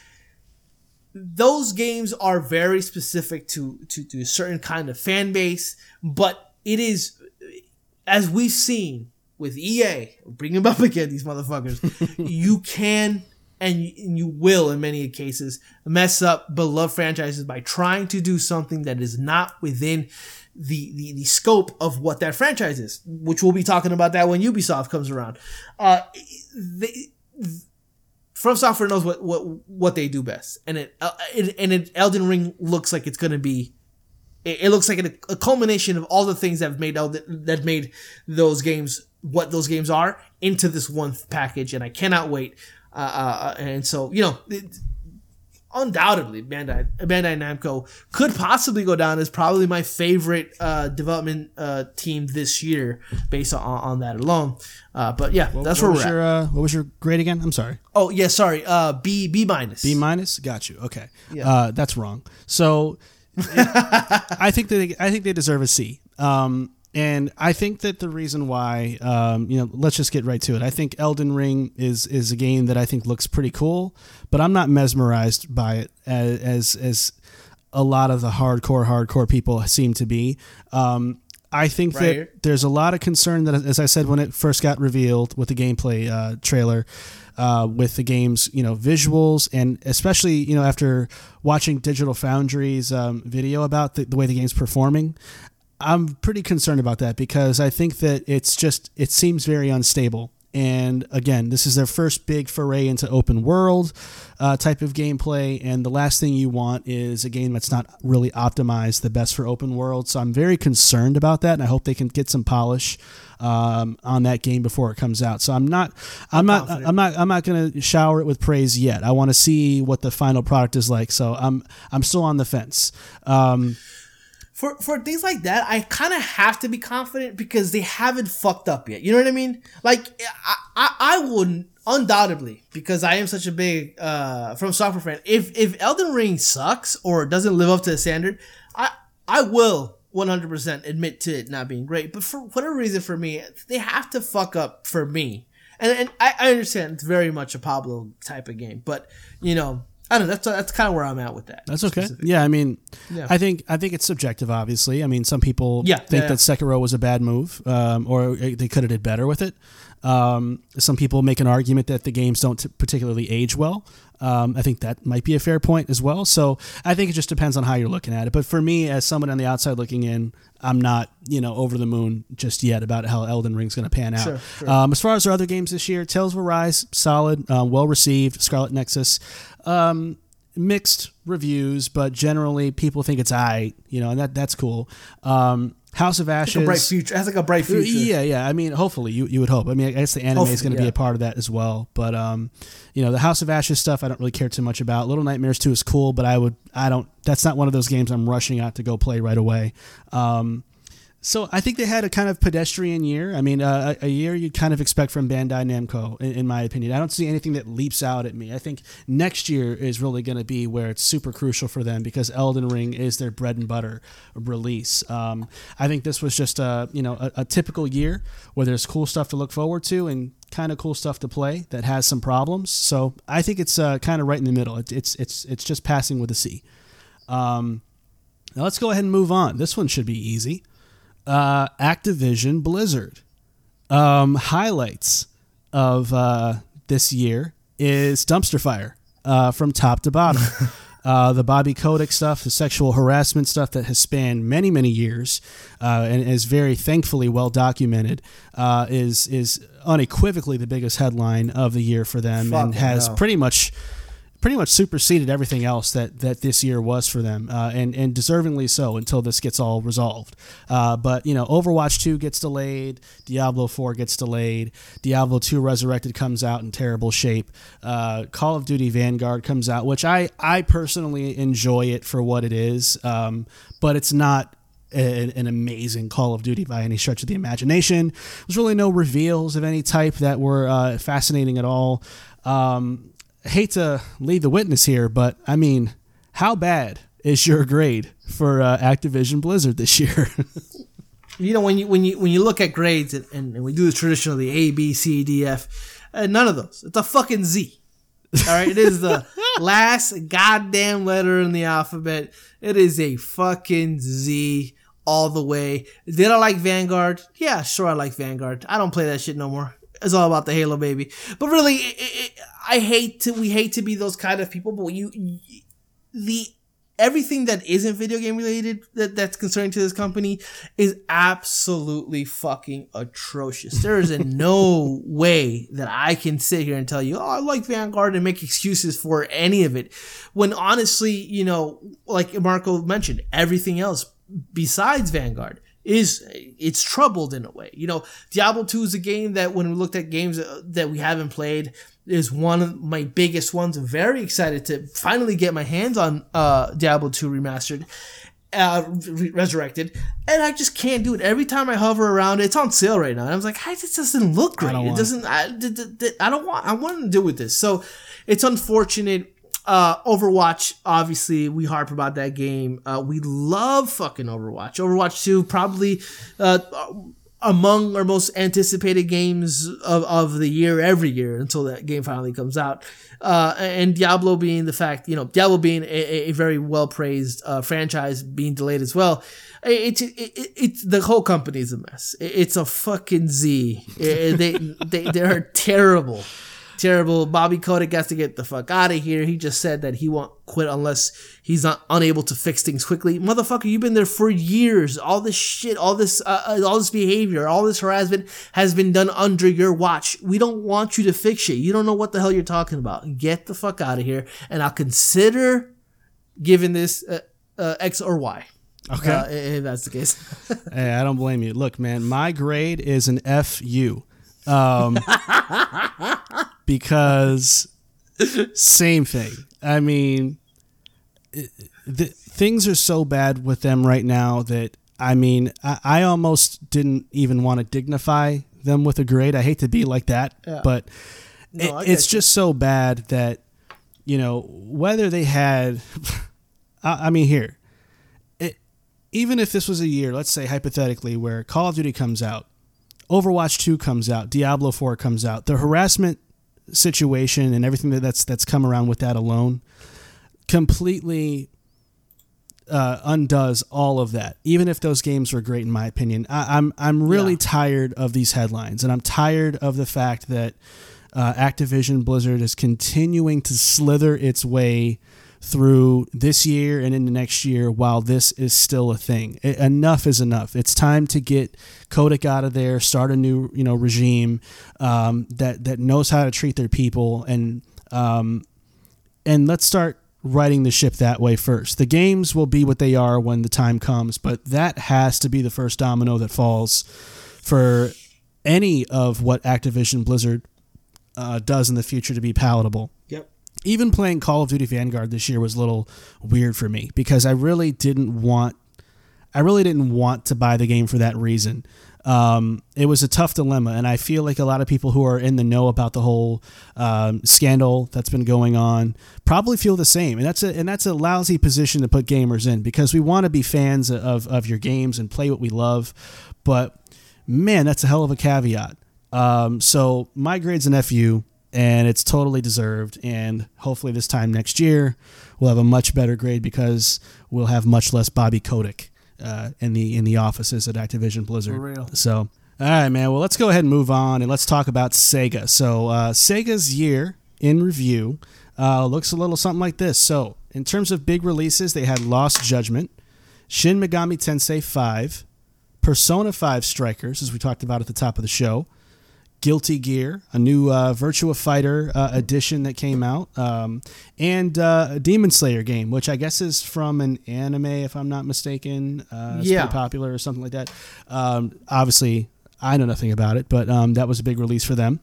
those games are very specific to, to to a certain kind of fan base, but it is as we've seen with EA, bring them up again, these motherfuckers. you can and you, will, in many cases, mess up beloved franchises by trying to do something that is not within the, the, the scope of what that franchise is, which we'll be talking about that when Ubisoft comes around. Uh, they, From Software knows what, what what they do best, and it, uh, it and it Elden Ring looks like it's gonna be it, it looks like a, a culmination of all the things that have made that made those games what those games are into this one package, and I cannot wait. Uh, uh, and so you know, it, undoubtedly, Bandai Bandai Namco could possibly go down as probably my favorite uh, development uh, team this year, based on, on that alone. Uh, but yeah, that's what where was we're at. your uh, what was your grade again? I'm sorry. Oh yeah, sorry. Uh, B B minus. B minus. Got you. Okay. Uh, that's wrong. So I think that they, I think they deserve a C. Um, and I think that the reason why, um, you know, let's just get right to it. I think Elden Ring is is a game that I think looks pretty cool, but I'm not mesmerized by it as as, as a lot of the hardcore hardcore people seem to be. Um, I think Right. that there's a lot of concern that, as I said when it first got revealed with the gameplay uh, trailer, uh, with the game's you know visuals, and especially you know after watching Digital Foundry's um, video about the, the way the game's performing, I'm pretty concerned about that because I think that it's just it seems very unstable. And again, this is their first big foray into open world uh, type of gameplay, and the last thing you want is a game that's not really optimized the best for open world. So I'm very concerned about that, and I hope they can get some polish um, on that game before it comes out. So I'm not, I'm, not, confident. I'm not, I'm not going to shower it with praise yet. I want to see what the final product is like. So I'm, I'm still on the fence. Um, for for things like that, I kind of have to be confident because they haven't fucked up yet. You know what I mean? Like I I, I wouldn't undoubtedly because I am such a big uh from software fan. If if Elden Ring sucks or doesn't live up to the standard, I I will 100% admit to it not being great. But for whatever reason, for me, they have to fuck up for me. And, and I, I understand it's very much a Pablo type of game, but you know, I don't know. That's that's kind of where I'm at with that. That's okay. Yeah, I mean, Yeah. I think I think it's subjective. Obviously, I mean, some people Yeah, think yeah, that Sekiro was a bad move, um, or they could have did better with it. Um, some people make an argument that the games don't t- particularly age well. Um, I think that might be a fair point as well. So I think it just depends on how you're looking at it. But for me, as someone on the outside looking in, I'm not you know over the moon just yet about how Elden Ring's going to pan out. Sure, sure. Um, as far as our other games this year, Tales of Arise, solid, uh, well received. Scarlet Nexus. Um, mixed reviews, but generally people think it's I, you know, and that that's cool. Um, House of Ashes, a bright future. It has like a bright future. yeah, yeah. I mean, hopefully you, you would hope. I mean, I guess the anime is going to be a part of that as well. But um, you know, the House of Ashes stuff I don't really care too much about. Little Nightmares two is cool, but I would I don't. That's not one of those games I'm rushing out to go play right away. Um, so I think they had a kind of pedestrian year. I mean, uh, a year you'd kind of expect from Bandai Namco, in, in my opinion. I don't see anything that leaps out at me. I think next year is really going to be where it's super crucial for them because Elden Ring is their bread and butter release. Um, I think this was just a you know a, a typical year where there's cool stuff to look forward to and kind of cool stuff to play that has some problems. So I think it's uh, kind of right in the middle. It, it's it's it's just passing with a C. Um, now let's go ahead and move on. This one should be easy uh, Activision Blizzard. Um, highlights of uh, this year is dumpster fire uh, from top to bottom. Uh, the Bobby Kotick stuff, the sexual harassment stuff that has spanned many, many years uh, and is very thankfully well documented, uh, is is unequivocally the biggest headline of the year for them and has hell. pretty much pretty much superseded everything else that, that this year was for them, uh, and and deservingly so until this gets all resolved. Uh, but you know, Overwatch two gets delayed, Diablo four gets delayed, Diablo two Resurrected comes out in terrible shape, uh, Call of Duty Vanguard comes out, which I I personally enjoy it for what it is, um, but it's not. An amazing Call of Duty by any stretch of the imagination. There's really no reveals of any type that were uh, fascinating at all. Um, I hate to lead the witness here, but I mean, how bad is your grade for uh, Activision Blizzard this year? you know when you when you when you look at grades and, and we do this traditionally A B C D F, uh, none of those. It's a fucking Z. All right, it is the last goddamn letter in the alphabet. It is a fucking Z all the way. Did I like Vanguard? Yeah, sure, I like Vanguard. I don't play that shit no more. It's all about the Halo, baby. But really, it, it, I hate to. We hate to be those kind of people, but you, the everything that isn't video game related that, that's concerning to this company is absolutely fucking atrocious. There is a no way that I can sit here and tell you, oh, I like Vanguard and make excuses for any of it. When honestly, you know, like Marco mentioned, everything else besides Vanguard is it's troubled in a way. You know, Diablo 2 is a game that when we looked at games uh, that we haven't played is one of my biggest ones. I'm very excited to finally get my hands on uh Diablo 2 remastered. Uh, re- resurrected, and I just can't do it. Every time I hover around, it's on sale right now. And I was like, "Hey, this doesn't look great. It doesn't. I, d- d- d- I don't want. I want to deal with this." So, it's unfortunate uh, Overwatch, obviously, we harp about that game. Uh, we love fucking Overwatch. Overwatch 2, probably uh, among our most anticipated games of, of the year every year until that game finally comes out. Uh, and Diablo being the fact, you know, Diablo being a, a very well praised uh, franchise being delayed as well. It's it, it, it's the whole company's a mess. It- It's a fucking Z. It- they they they're terrible terrible. Bobby Kotick has to get the fuck out of here. He just said that he won't quit unless he's not unable to fix things quickly. Motherfucker, you've been there for years. All this shit, all this, uh, uh, all this behavior, all this harassment has been done under your watch. We don't want you to fix it. You don't know what the hell you're talking about. Get the fuck out of here, and I'll consider giving this uh, uh, X or Y. Okay. Uh, if that's the case. Hey, I don't blame you. Look, man, my grade is an FU. Um, because same thing. I mean, it, the, things are so bad with them right now that I mean, I, I almost didn't even want to dignify them with a grade. I hate to be like that, but No, it- it's you. just so bad that you know whether they had. I, I mean, here, it, even if this was a year, let's say hypothetically, where Call of Duty comes out, Overwatch 2 comes out, Diablo 4 comes out, the harassment situation and everything that that's that's come around with that alone completely uh, undoes all of that. Even if those games were great, in my opinion, I, I'm I'm really Yeah. tired of these headlines, and I'm tired of the fact that uh, Activision Blizzard is continuing to slither its way through this year and into next year while this is still a thing. I- enough is enough. It's time to get Kotick out of there, start a new you know regime um, that that knows how to treat their people, and um, and let's start writing the ship that way first. The games will be what they are when the time comes, but that has to be the first domino that falls for any of what Activision Blizzard uh, does in the future to be palatable yep. Even playing Call of Duty Vanguard this year was a little weird for me because I really didn't want I really didn't want to buy the game for that reason. Um, it was a tough dilemma, and I feel like a lot of people who are in the know about the whole um, scandal that's been going on probably feel the same, and that's a and that's a lousy position to put gamers in because we want to be fans of of your games and play what we love, but man, that's a hell of a caveat. Um, so my grade's an FU, and it's totally deserved. And hopefully this time next year, we'll have a much better grade because we'll have much less Bobby Kotick uh, in the in the offices at Activision Blizzard. For real. So. All right, man. Well, let's go ahead and move on and let's talk about Sega. So, uh, Sega's year in review uh, looks a little something like this. So, in terms of big releases, they had Lost Judgment, Shin Megami Tensei 5, Persona 5 Strikers, as we talked about at the top of the show, Guilty Gear, a new uh, Virtua Fighter uh, edition that came out, um, and uh, a Demon Slayer game, which I guess is from an anime, if I'm not mistaken. Uh, it's Yeah. pretty popular or something like that. Um, obviously, I know nothing about it, but um, that was a big release for them.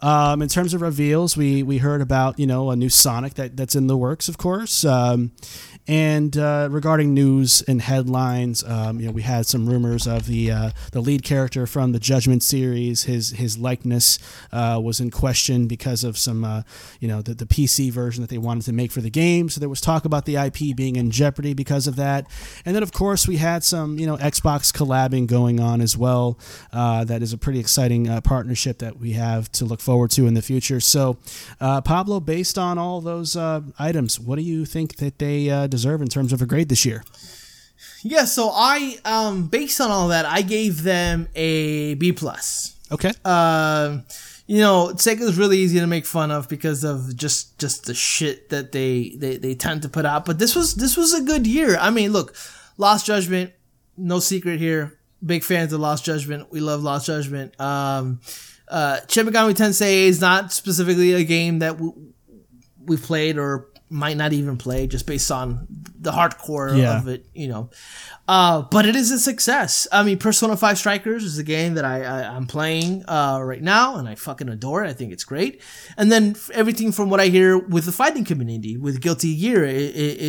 Um, in terms of reveals, we we heard about you know a new Sonic that, that's in the works, of course. And uh, regarding news and headlines, um, you know, we had some rumors of the uh, the lead character from the Judgment series. His his likeness uh, was in question because of some, uh, you know, the, the PC version that they wanted to make for the game. So there was talk about the IP being in jeopardy because of that. And then, of course, we had some, you know, Xbox collabing going on as well. Uh, that is a pretty exciting uh, partnership that we have to look forward to in the future. So, Pablo, based on all those items, what do you think that they uh, deserve in terms of a grade this year? Yeah, so I um based on all that, I gave them a B plus. Okay. Um, you know, Sega is really easy to make fun of because of just just the shit that they, they they tend to put out. But this was this was a good year. I mean, look, Lost Judgment, no secret here. Big fans of Lost Judgment. We love Lost Judgment. Um, uh, Shin Megami Tensei is not specifically a game that w- we've played or might not even play just based on the hardcore Yeah. of it, you know. Uh, but it is a success. I mean, Persona 5 Strikers is a game that I, I, I'm playing uh, right now and I fucking adore it. I think it's great. And then everything from what I hear with the fighting community, with Guilty Gear, i- i-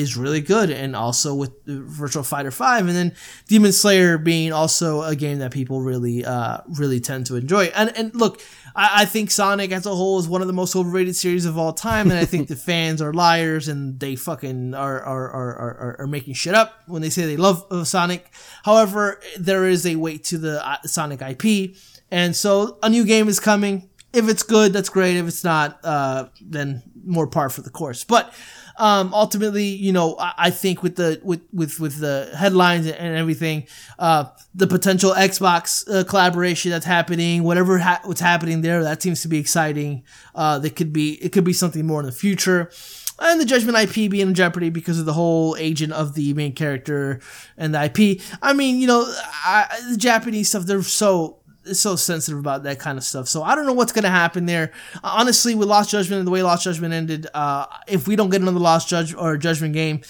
is really good. And also with Virtua Fighter 5. And then Demon Slayer being also a game that people really, uh, really tend to enjoy. And, and look, I, I think Sonic as a whole is one of the most overrated series of all time, and I think the fans are liars and they fucking are are, are, are, are making shit up when they say they love uh, Sonic. However, there is a weight to the uh, Sonic IP, and so a new game is coming. If it's good, that's great. If it's not, uh, then more par for the course. But um, ultimately, you know, I, I think with the with with with the headlines and everything, uh, the potential Xbox uh, collaboration that's happening, whatever ha- what's happening there, that seems to be exciting. Uh, that could be it could be something more in the future. And the Judgment IP being in jeopardy because of the whole agent of the main character and the IP. I mean, you know, I, the Japanese stuff, they're so so sensitive about that kind of stuff. So I don't know what's gonna happen there. Honestly, with Lost Judgment and the way Lost Judgment ended, uh, if we don't get another Lost Judge or Judgment game,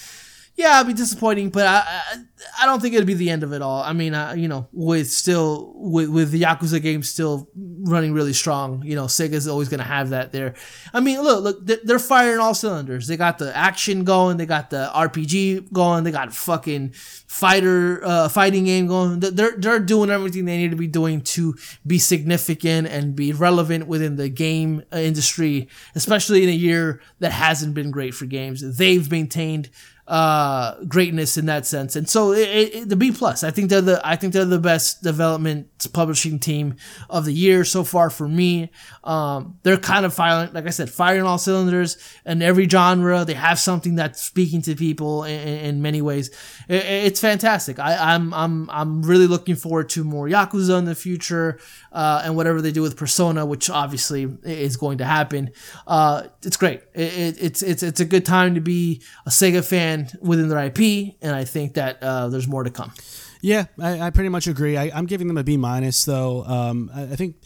yeah, it'd be disappointing. But I, I, I don't think it'd be the end of it all. I mean, you know, with still with with the Yakuza games still running really strong, you know, Sega's always gonna have that there. I mean, look, look, they're, they're firing all cylinders. They got the action going, they got the RPG going, they got fucking fighter uh, fighting game going. They're they're doing everything they need to be doing to be significant and be relevant within the game uh, industry, especially in a year that hasn't been great for games. They've maintained uh greatness in that sense. And so it, it, the b plus i think they're the i think they're the best development publishing team of the year so far for me. Um they're kind of firing like i said firing all cylinders in every genre. They have something that's speaking to people in, in many ways. It, it's fantastic. I i'm i'm i'm really looking forward to more yakuza in the future uh and whatever they do with persona which obviously is going to happen. Uh it's great. It, it, it's it's it's a good time to be a sega fan within their IP, and I think that uh, there's more to come. Yeah, I, I pretty much agree. I, I'm giving them a B minus, though. Um, I, I think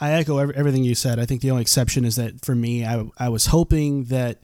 I echo every, everything you said. I think the only exception is that for me, I, I was hoping that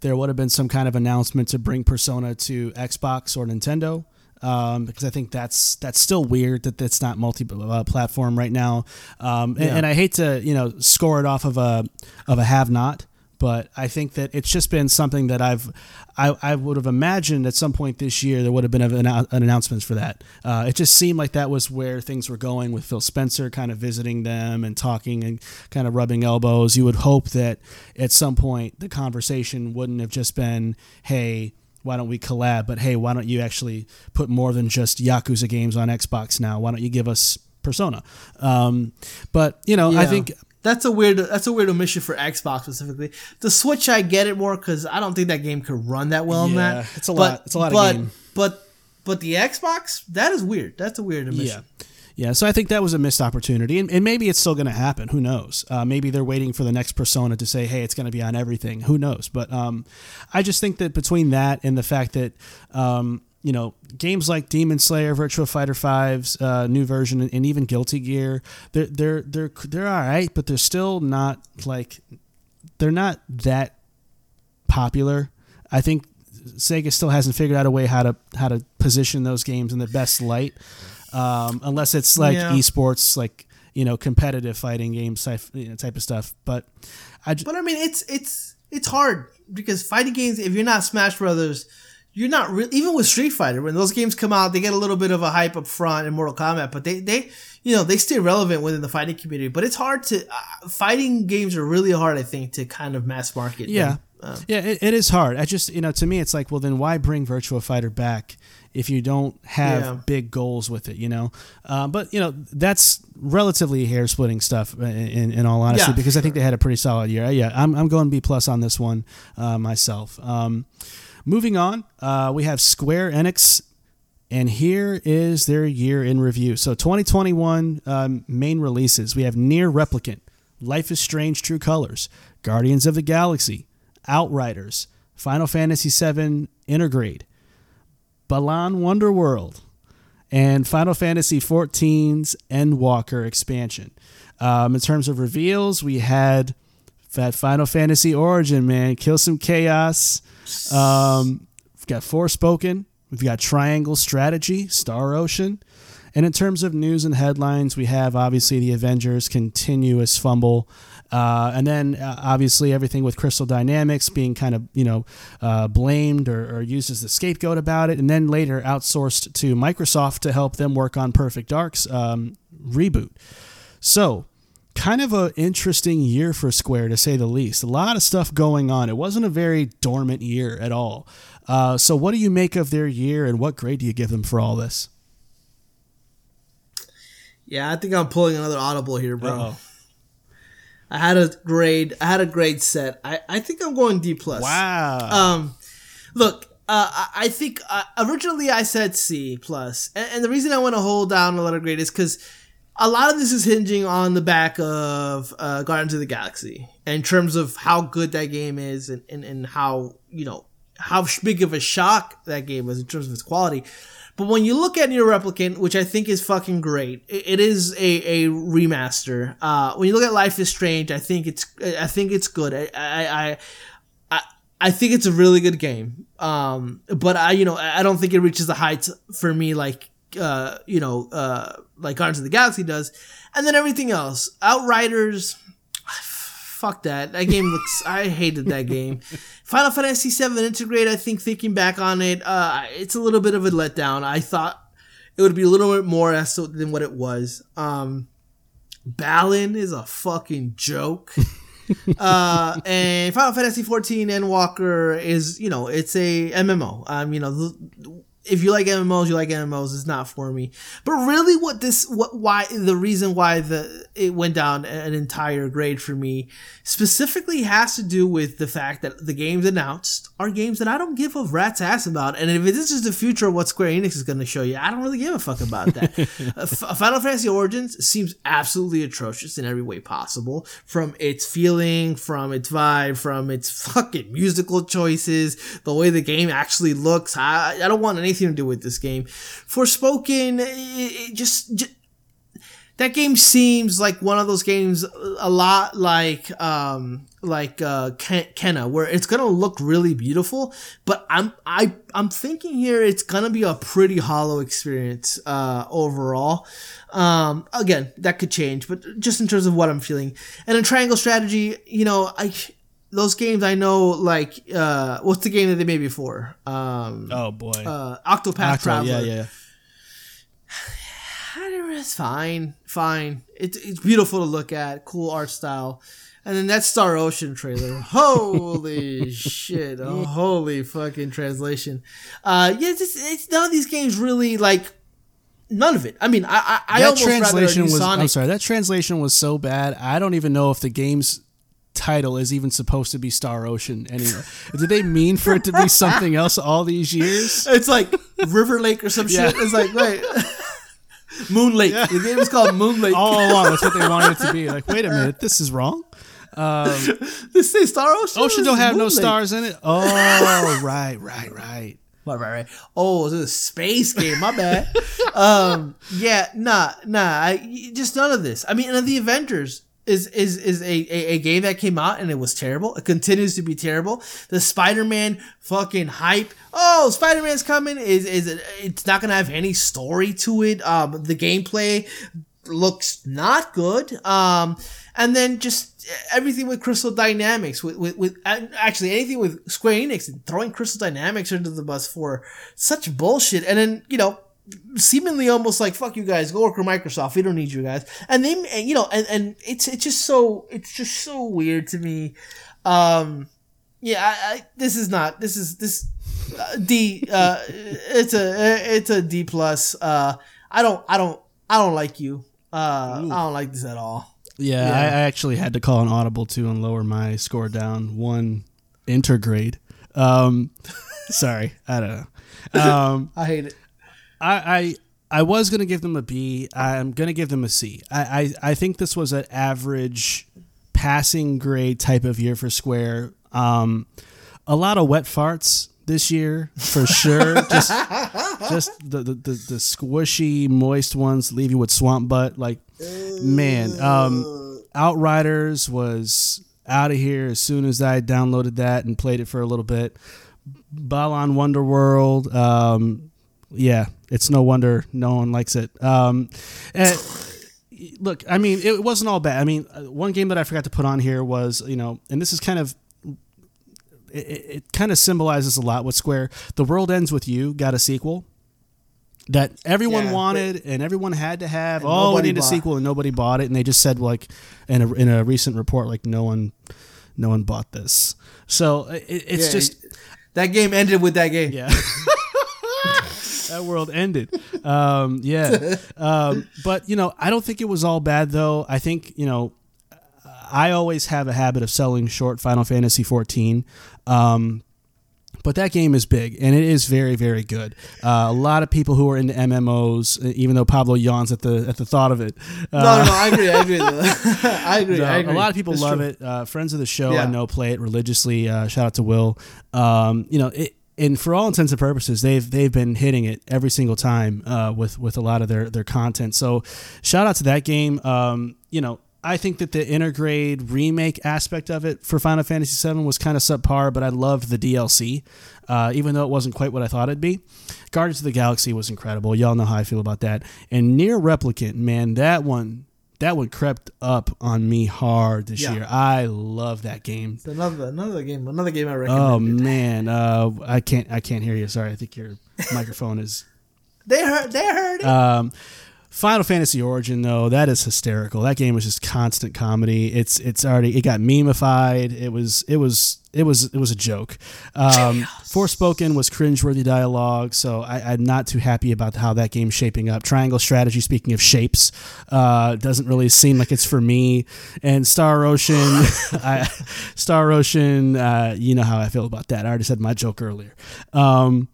there would have been some kind of announcement to bring Persona to Xbox or Nintendo. Um, because I think that's that's still weird that that's not multi-platform right now, um, and, Yeah. and I hate to you know score it off of a of a have not, but I think that it's just been something that I've I, I would have imagined at some point this year there would have been an, an announcement for that. Uh, it just seemed like that was where things were going with Phil Spencer kind of visiting them and talking and kind of rubbing elbows. You would hope that at some point the conversation wouldn't have just been, hey, why don't we collab? But hey, why don't you actually put more than just Yakuza games on Xbox now? Why don't you give us Persona? Um, but you know, I think that's a weird that's a weird omission for Xbox specifically. The Switch, I get it more because I don't think that game could run that well on Yeah, that. it's a But- lot- it's a lot of but, game. But but the Xbox, that is weird. That's a weird omission. Yeah. Yeah, so I think that was a missed opportunity, and, and maybe it's still going to happen. Who knows? Uh, maybe they're waiting for the next persona to say, "Hey, it's going to be on everything." Who knows? But um, I just think that between that and the fact that um, you know games like Demon Slayer, Virtua Fighter 5's uh, new version, and even Guilty Gear, they're they're they're they're all right, but they're still not like they're not that popular. I think Sega still hasn't figured out a way how to how to position those games in the best light, um, unless it's like Yeah. esports, like you know competitive fighting games type you know, type of stuff. But I just, But I mean, it's it's it's hard because fighting games. If you're not Smash Brothers, you're not re- even with Street Fighter. When those games come out, they get a little bit of a hype up front in Mortal Kombat, but they they you know they stay relevant within the fighting community. But it's hard to uh, fighting games are really hard. I think to kind of mass market. yeah, them. Uh, yeah, it, it is hard. I just you know to me it's like well then why bring Virtua Fighter back if you don't have Yeah. big goals with it, you know? Uh, but you know that's relatively hair splitting stuff in, in, in all honesty Yeah, because I think they had a pretty solid year. Yeah, I'm I'm going B plus on this one uh, myself. Um, moving on, uh, we have Square Enix. And here is their year in review. So 2021 um, main releases. We have NieR Replicant, Life is Strange True Colors, Guardians of the Galaxy, Outriders, Final Fantasy VII Intergrade, Balan Wonderworld, and Final Fantasy XIV's Endwalker expansion. Um, in terms of reveals, we had that Final Fantasy Origin, man, kill some chaos. Um, we've got Forspoken. We've got Triangle Strategy, Star Ocean. And in terms of news and headlines, we have obviously the Avengers continuous fumble. Uh, and then uh, obviously everything with Crystal Dynamics being kind of, you know, uh, blamed or, or used as the scapegoat about it. And then later outsourced to Microsoft to help them work on Perfect Dark's um, reboot. So, kind of an interesting year for Square to say the least. A lot of stuff going on. It wasn't a very dormant year at all. Uh, so, what do you make of their year, and what grade do you give them for all this? yeah, I think I'm pulling another audible here, bro. Uh-oh. I had a grade. I had a grade set. I, I think I'm going D plus. Wow. Um, look, uh, I, think uh, originally I said C plus, and, and the reason I want to hold down a letter grade is because a lot of this is hinging on the back of uh, Guardians of the Galaxy in terms of how good that game is and, and, and how you know how big of a shock that game was in terms of its quality. But when you look at NieR Replicant, which I think is fucking great, it, is a, a remaster. Uh, when you look at Life is Strange, I think it's I think it's good. I, I I I think it's a really good game. Um, but I, you know, I don't think it reaches the heights for me like, uh, you know, uh, like Guardians of the Galaxy does. And then everything else, Outriders, fuck that. That game looks. I hated that game. Final Fantasy VII Intergrade. I think thinking back on it, uh, it's a little bit of a letdown. I thought it would be a little bit more as to, than what it was. Um, Balan is a fucking joke. uh, and Final Fantasy 14 Endwalker is, you know, it's a MMO. Um, you know, if you like MMOs, you like MMOs. It's not for me. But really, what this, what, why, the reason why the it went down an entire grade for me specifically has to do with the fact that the games announced are games that I don't give a rat's ass about. And if this is the future of what Square Enix is going to show you, I don't really give a fuck about that. uh, Final Fantasy Origins seems absolutely atrocious in every way possible, from its feeling, from its vibe, from its fucking musical choices, the way the game actually looks. I, I don't want anything to do with this game. Forspoken, it, it just, just that game seems like one of those games a lot like um like uh Ken- Kena where it's gonna look really beautiful but i'm i i'm thinking here it's gonna be a pretty hollow experience uh overall um again that could change but just in terms of what i'm feeling and in triangle strategy you know i those games i know like uh what's the game that they made before um oh boy. uh octopath Octo, traveler yeah, yeah. It's fine, fine. It's it's beautiful to look at, cool art style, and then that Star Ocean trailer. Holy shit! Oh, holy fucking translation. Uh, yeah, it's, just- it's none of these games really like none of it. I mean, I I, I that almost translation rather was. Sonic. I'm sorry. That translation was so bad. I don't even know if the game's title is even supposed to be Star Ocean anyway. Did they mean for it to be something else all these years? It's like River Lake or some Yeah. shit. It's like wait. Moonlake. The game is called Moonlake. All along, that's what they wanted it to be. Like, wait a minute, this is wrong. this is Star Ocean. Ocean don't have no Moonlake. stars in it. Oh, right, right, right. Right, right, right. Oh, this is a space game. My bad. um, yeah, nah, nah. I just none of this. I mean, and the Avengers is is is a, a, a game that came out and it was terrible. It continues to be terrible. The Spider-Man fucking hype. Oh, Spider-Man's coming. Is is it, it's not gonna have any story to it. Um, the gameplay looks not good. Um, and then just everything with Crystal Dynamics, with, with, with actually anything with Square Enix and throwing Crystal Dynamics under the bus for such bullshit. And then, you know, seemingly almost like, fuck you guys, go work for Microsoft. We don't need you guys. And they, and, you know, and, and it's, it's just so, it's just so weird to me. Um, yeah, I, I, this is not, this is, this, uh, D, uh, it's a, it's a D plus. Uh, I don't, I don't, I don't like you. Uh, I don't like this at all. Yeah, I, I actually had to call an audible too and lower my score down one intergrade. Um, sorry, I don't know. Um, I hate it. I, I I was gonna give them a B. I'm gonna give them a C. I, I, I think this was an average passing grade type of year for Square. Um, a lot of wet farts this year for sure. just just the, the, the, the squishy, moist ones leave you with swamp butt. Like man, um, Outriders was out of here as soon as I downloaded that and played it for a little bit. Balan Wonderworld, um, yeah, it's no wonder no one likes it. Um, and look, I mean, it wasn't all bad. I mean, uh, one game that I forgot to put on here was, you know, and this is kind of it, it kind of symbolizes a lot with Square. The World Ends with You got a sequel that everyone Yeah, wanted and everyone had to have. Oh, we need a sequel, and nobody bought it. And they just said like in a in a recent report, like no one, no one bought this. So it, it's Yeah, just That game ended with that game. yeah. that world ended. Um, yeah. Um, but, you know, I don't think it was all bad, though. I think, you know, I always have a habit of selling short Final Fantasy 14. Um, but that game is big and it is very, very good. Uh, a lot of people who are into MMOs, even though Pablo yawns at the at the thought of it. Uh, No, no, no. I agree. I agree. I agree. no, I agree. A lot of people It's love true. it. Uh, friends of the show, I know, play it religiously. Uh, shout out to Will. Um, you know, it, and for all intents and purposes, they've they've been hitting it every single time uh, with with a lot of their their content. So, shout out to that game. Um, you know. I think that the intergrade remake aspect of it for Final Fantasy VII was kind of subpar, but I loved the DLC, uh, even though it wasn't quite what I thought it'd be. Guardians of the Galaxy was incredible. Y'all know how I feel about that. And NieR Replicant, man, that one that one crept up on me hard this Yeah. year. I love that game. It's another another game. Another game I recommend. Oh man, uh, I can't I can't hear you. Sorry, I think your microphone is. They heard. They heard it. Um, Final Fantasy Origin though, that is hysterical. That game was just constant comedy. It's it's already it got memeified. It was it was it was it was a joke. Um, Forspoken was cringeworthy dialogue, so I, I'm not too happy about how that game's shaping up. Triangle Strategy, speaking of shapes, uh, doesn't really seem like it's for me. And Star Ocean, I, Star Ocean, uh, you know how I feel about that. I already said my joke earlier. Um,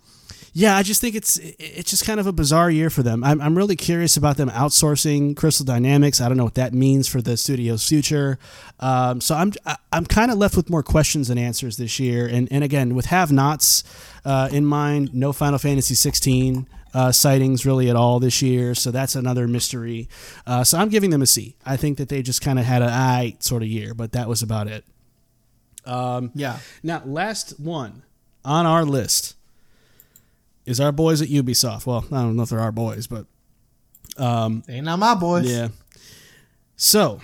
yeah, I just think it's it's just kind of a bizarre year for them. I'm, I'm really curious about them outsourcing Crystal Dynamics. I don't know what that means for the studio's future. Um, so I'm I'm kind of left with more questions than answers this year. And and again, with have-nots uh, in mind, no Final Fantasy 16 uh, sightings really at all this year. So that's another mystery. Uh, so I'm giving them a C. I think that they just kind of had a I sort of year, but that was about it. yeah. Now, last one on our list is our boys at Ubisoft. Well, I don't know if they're our boys, but They not my boys. yeah. So,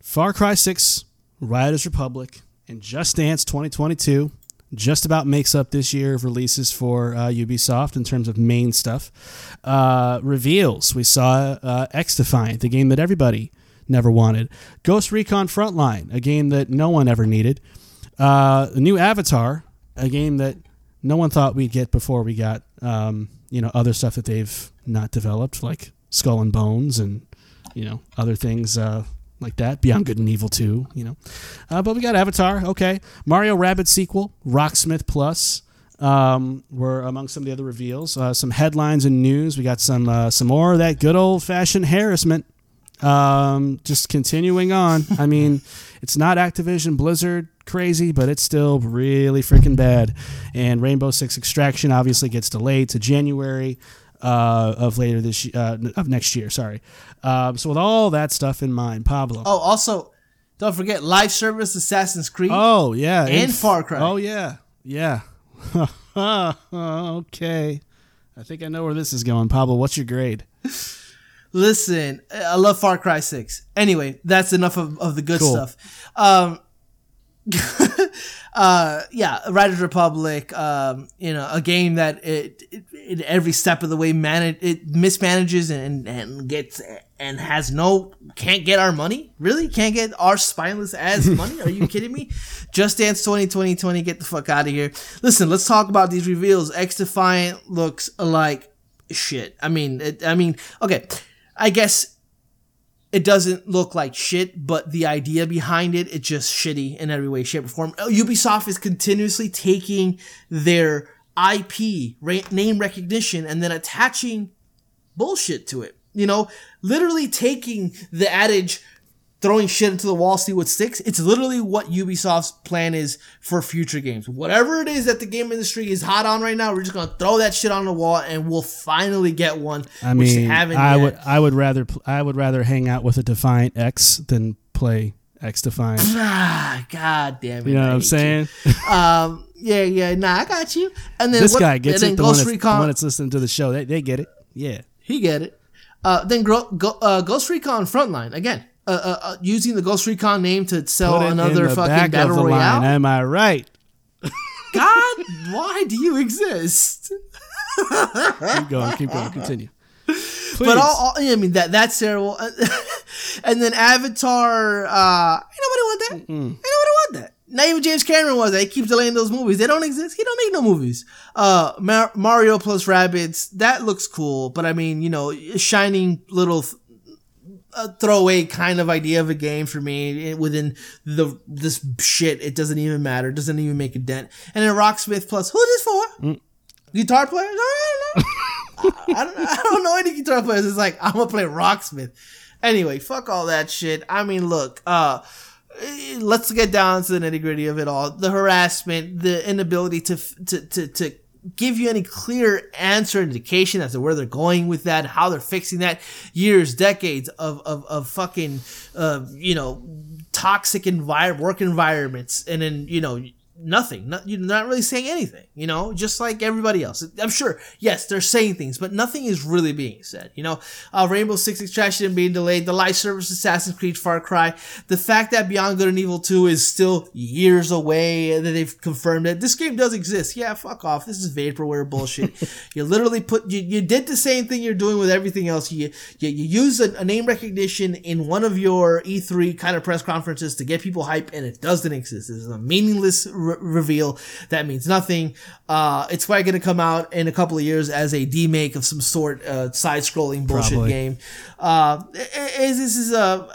Far Cry 6, Riders Republic, and Just Dance 2022 just about makes up this year of releases for uh, Ubisoft in terms of main stuff. Uh, reveals we saw uh, X Defiant, the game that everybody never wanted. Ghost Recon Frontline, a game that no one ever needed. Uh, a new Avatar, a game that no one thought we'd get before we got um, you know other stuff that they've not developed, like Skull and Bones and you know other things uh, like that. Beyond Good and Evil 2, you know. Uh, but we got Avatar, okay. Mario Rabbids sequel, Rocksmith Plus. um, were among some of the other reveals. Uh, some headlines and news. We got some uh, some more of that good old fashioned harassment. Um, just continuing on. I mean, it's not Activision Blizzard crazy, but it's still really freaking bad. And Rainbow Six Extraction obviously gets delayed to January uh, of later this uh, of next year. Sorry. Um, so with all that stuff in mind, Pablo. Oh, also, don't forget live service Assassin's Creed. Oh yeah, And F- Far Cry. Oh yeah, yeah. okay, I think I know where this is going. Pablo, what's your grade? Listen, I love Far Cry 6. Anyway, that's enough of, of the good Cool. stuff. Um, uh, yeah, Riders Republic, um, you know, a game that it, it, it every step of the way manage it mismanages and, and gets and has no can't get our money. Really, can't get our spineless ass money? Are you kidding me? Just Dance 2020 20, get the fuck out of here. Listen, let's talk about these reveals. X Defiant looks like shit. I mean, it, I mean, okay, I guess it doesn't look like shit, but the idea behind it, it's just shitty in every way, shape, or form. Ubisoft is continuously taking their IP, name recognition, and then attaching bullshit to it. You know, literally taking the adage, throwing shit into the wall, see what sticks. It's literally what Ubisoft's plan is for future games. Whatever it is that the game industry is hot on right now, we're just gonna throw that shit on the wall, and we'll finally get one. I mean, I yet. would I would rather I would rather hang out with a Defiant X than play X Defiant. Ah, God damn it! You know I what I'm saying? Um, yeah, yeah, nah, I got you. And then this what- guy gets it. The one, the Recon, one that's listening to the show, they, they get it. Yeah. he get it. Uh, then Gro- Go- uh, Ghost Recon Frontline again. Uh, uh, uh, using the Ghost Recon name to sell Put it another in the fucking back battle of the royale. line. Am I right? God, why do you exist? Keep going. Keep going. Continue. Please. But all, all I mean that that's terrible. and then Avatar, uh, ain't nobody want that. Ain't nobody want that. Not even James Cameron was that. He keeps delaying those movies. They don't exist. He don't make no movies. Uh, Mar- Mario plus Rabbids. that looks cool. But I mean, you know, shining little th- a throwaway kind of idea of a game for me It- within the this shit. It doesn't even matter. It doesn't even make a dent. And then Rocksmith plus, who's this for? Guitar players? I don't know. I don't, I don't know any guitar players. It's like I'm gonna play Rocksmith. Anyway, fuck all that shit. I mean, look, uh, eh, let's get down to the nitty gritty of it all. The harassment, the inability to to to to give you any clear answer indication as to where they're going with that, how they're fixing that. Years, decades of of of fucking, uh, you know, toxic envir- work environments, and then you know nothing. Not, you're not really saying anything, you know, just like everybody else. I'm sure, yes, they're saying things, but nothing is really being said, you know. Uh, Rainbow Six Extraction being delayed, the live service Assassin's Creed Far Cry, the fact that Beyond Good and Evil 2 is still years away, that they've confirmed that this game does exist. Yeah, fuck off. This is vaporware bullshit. you literally put, you, you did the same thing you're doing with everything else. You, you, you use a, a name recognition in one of your E3 kind of press conferences to get people hype, and it doesn't exist. This is a meaningless re- reveal that means nothing. Uh, it's probably going to come out in a couple of years as a demake of some sort, uh, side-scrolling bullshit Probably. game. Uh, i- i- this is a,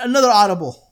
another audible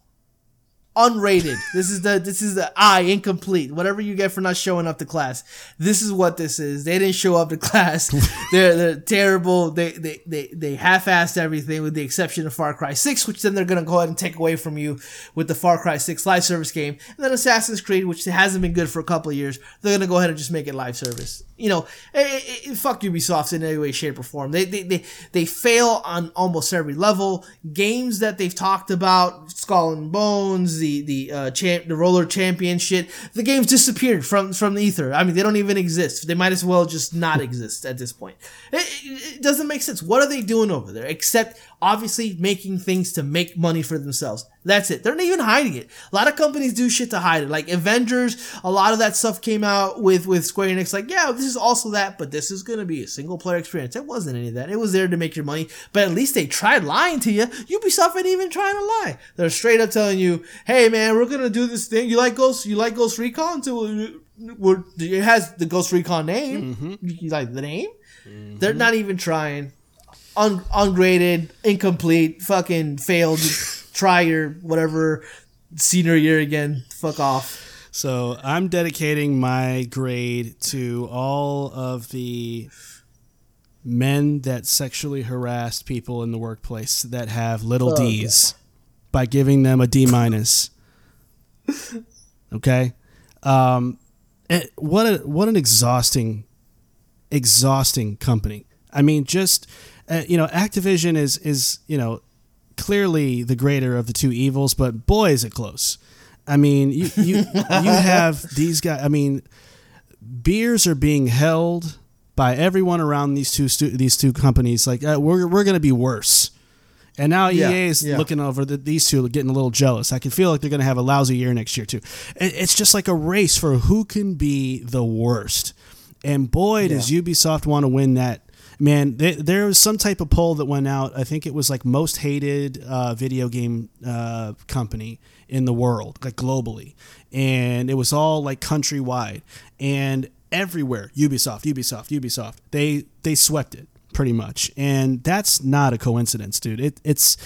unrated. This is the this is the I incomplete. Whatever you get for not showing up to class. This is what this is. They didn't show up to class. they're they're terrible. They they they they half-assed everything with the exception of Far Cry 6, which then they're gonna go ahead and take away from you with the Far Cry 6 live service game. And then Assassin's Creed, which hasn't been good for a couple of years, they're gonna go ahead and just make it live service. You know, eh, eh, eh, fuck Ubisoft in any way, shape, or form. They they they they fail on almost every level. Games that they've talked about, Skull and Bones, the the uh, champ, the roller Championship. The games disappeared from from the ether. I mean, they don't even exist. They might as well just not exist at this point. It, it, it doesn't make sense. What are they doing over there? Except obviously making things to make money for themselves. That's it. They're not even hiding it. A lot of companies do shit to hide it. Like Avengers, a lot of that stuff came out with with Square Enix. Like, yeah, this is also that, but this is gonna be a single player experience. It wasn't any of that. It was there to make your money. But at least they tried lying to you. Ubisoft ain't even trying to lie. They're straight up telling you, "Hey, man, we're gonna do this thing. You like Ghost? You like Ghost Recon? So we're, it has the Ghost Recon name. Mm-hmm. You like the name? They're not even trying. Un- ungraded, incomplete, fucking failed. Try your whatever senior year again. Fuck off. So I'm dedicating my grade to all of the men that sexually harassed people in the workplace that have little D's by giving them a D minus. Okay, um, it- what a what an exhausting, exhausting company. I mean, just uh, you know, Activision is is you know clearly the greater of the two evils, but boy, is it close. I mean, you you you have these guys. I mean, beers are being held by everyone around these two stu- these two companies. Like uh, we're we're gonna be worse. And now Yeah, EA is yeah. looking over the, these two, getting a little jealous. I can feel like they're going to have a lousy year next year too. It's just like a race for who can be the worst. And boy, does Ubisoft want to win that. Man, there, there was some type of poll that went out. I think it was like most hated uh, video game uh, company in the world, like globally, and it was all like countrywide and everywhere. Ubisoft, Ubisoft, Ubisoft. They they swept it pretty much, and that's not a coincidence, dude. It, it's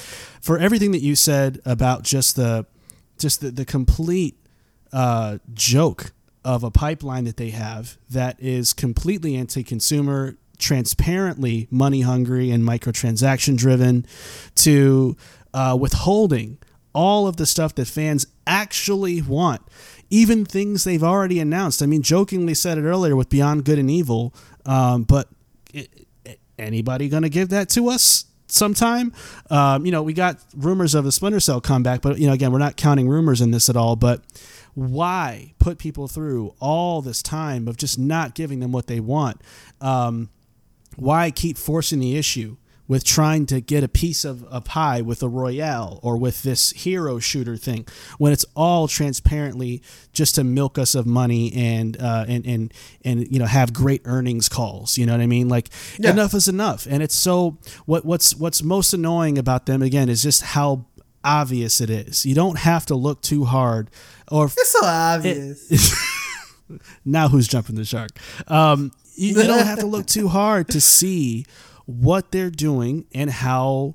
for everything that you said about just the just the, the complete uh, joke of a pipeline that they have that is completely anti-consumer, transparently money hungry and microtransaction driven, to uh, withholding all of the stuff that fans actually want, even things they've already announced. I mean, jokingly said it earlier with Beyond Good and Evil, um, but i- i- anybody going to give that to us? sometime. Um, you know, we got rumors of a Splinter Cell comeback, but you know, again, we're not counting rumors in this at all. But why put people through all this time of just not giving them what they want? Um, why keep forcing the issue with trying to get a piece of a pie with a royale or with this hero shooter thing when it's all transparently just to milk us of money and uh, and and and you know have great earnings calls you know what i mean like enough is enough and it's so what what's what's most annoying about them again is just how obvious it is you don't have to look too hard or It's so obvious. now who's jumping the shark? Um, you, you don't have to look too hard to see what they're doing and how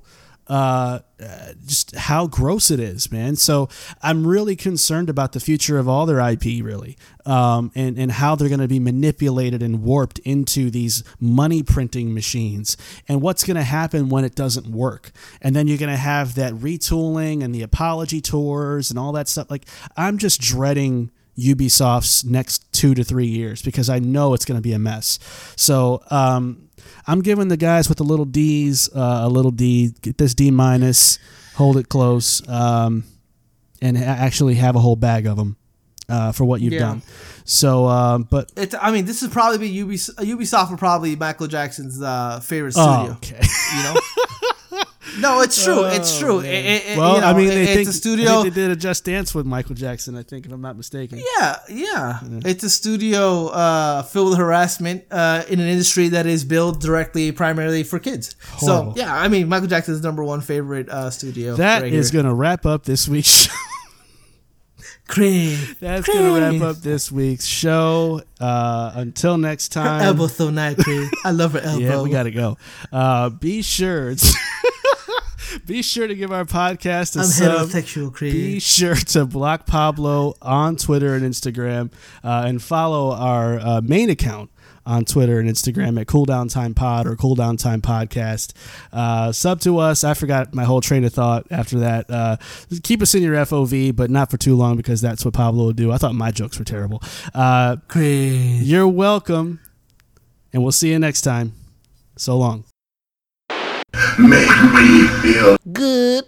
uh, uh, just how gross it is, man. So I'm really concerned about the future of all their IP, really, um, and and how they're going to be manipulated and warped into these money printing machines, and what's going to happen when it doesn't work, and then you're going to have that retooling and the apology tours and all that stuff. Like I'm just dreading. Ubisoft's next two to three years because I know it's going to be a mess. So um, I'm giving the guys with the little D's uh, a little D. Get this D minus, hold it close, um, and actually have a whole bag of them uh, for what you've Yeah. done. So, um, but It, I mean, this is probably be Ubis, Ubisoft, will probably be Michael Jackson's uh, favorite oh, studio. okay. You know. no, it's true. It's true. It- it- it- well, you know, I mean, it- they it's think, a I studio. think they did a Just Dance with Michael Jackson. I think, if I'm not mistaken. Yeah, yeah. It's a studio uh, filled with harassment uh, in an industry that is built directly, primarily for kids. Horrible. So, yeah, I mean, Michael Jackson's number one favorite uh, studio. That right is going to wrap up this week's show. Crave. That's going to wrap up this week's show. Uh, until next Her time. elbow so nice, I love her elbow. Yeah, we got to go. Uh, be sure. be sure to give our podcast a I'm sub. heterosexual, Crave. Be sure to block Pablo on Twitter and Instagram, uh, and follow our uh, main account on Twitter and Instagram at Cooldown Time Pod or Cooldown Time Podcast. Uh, sub to us. I forgot my whole train of thought after that. Uh, keep us in your FOV, but not for too long because that's what Pablo would do. I thought my jokes were terrible. Uh, you're welcome, and we'll see you next time. So long. Make me feel Good.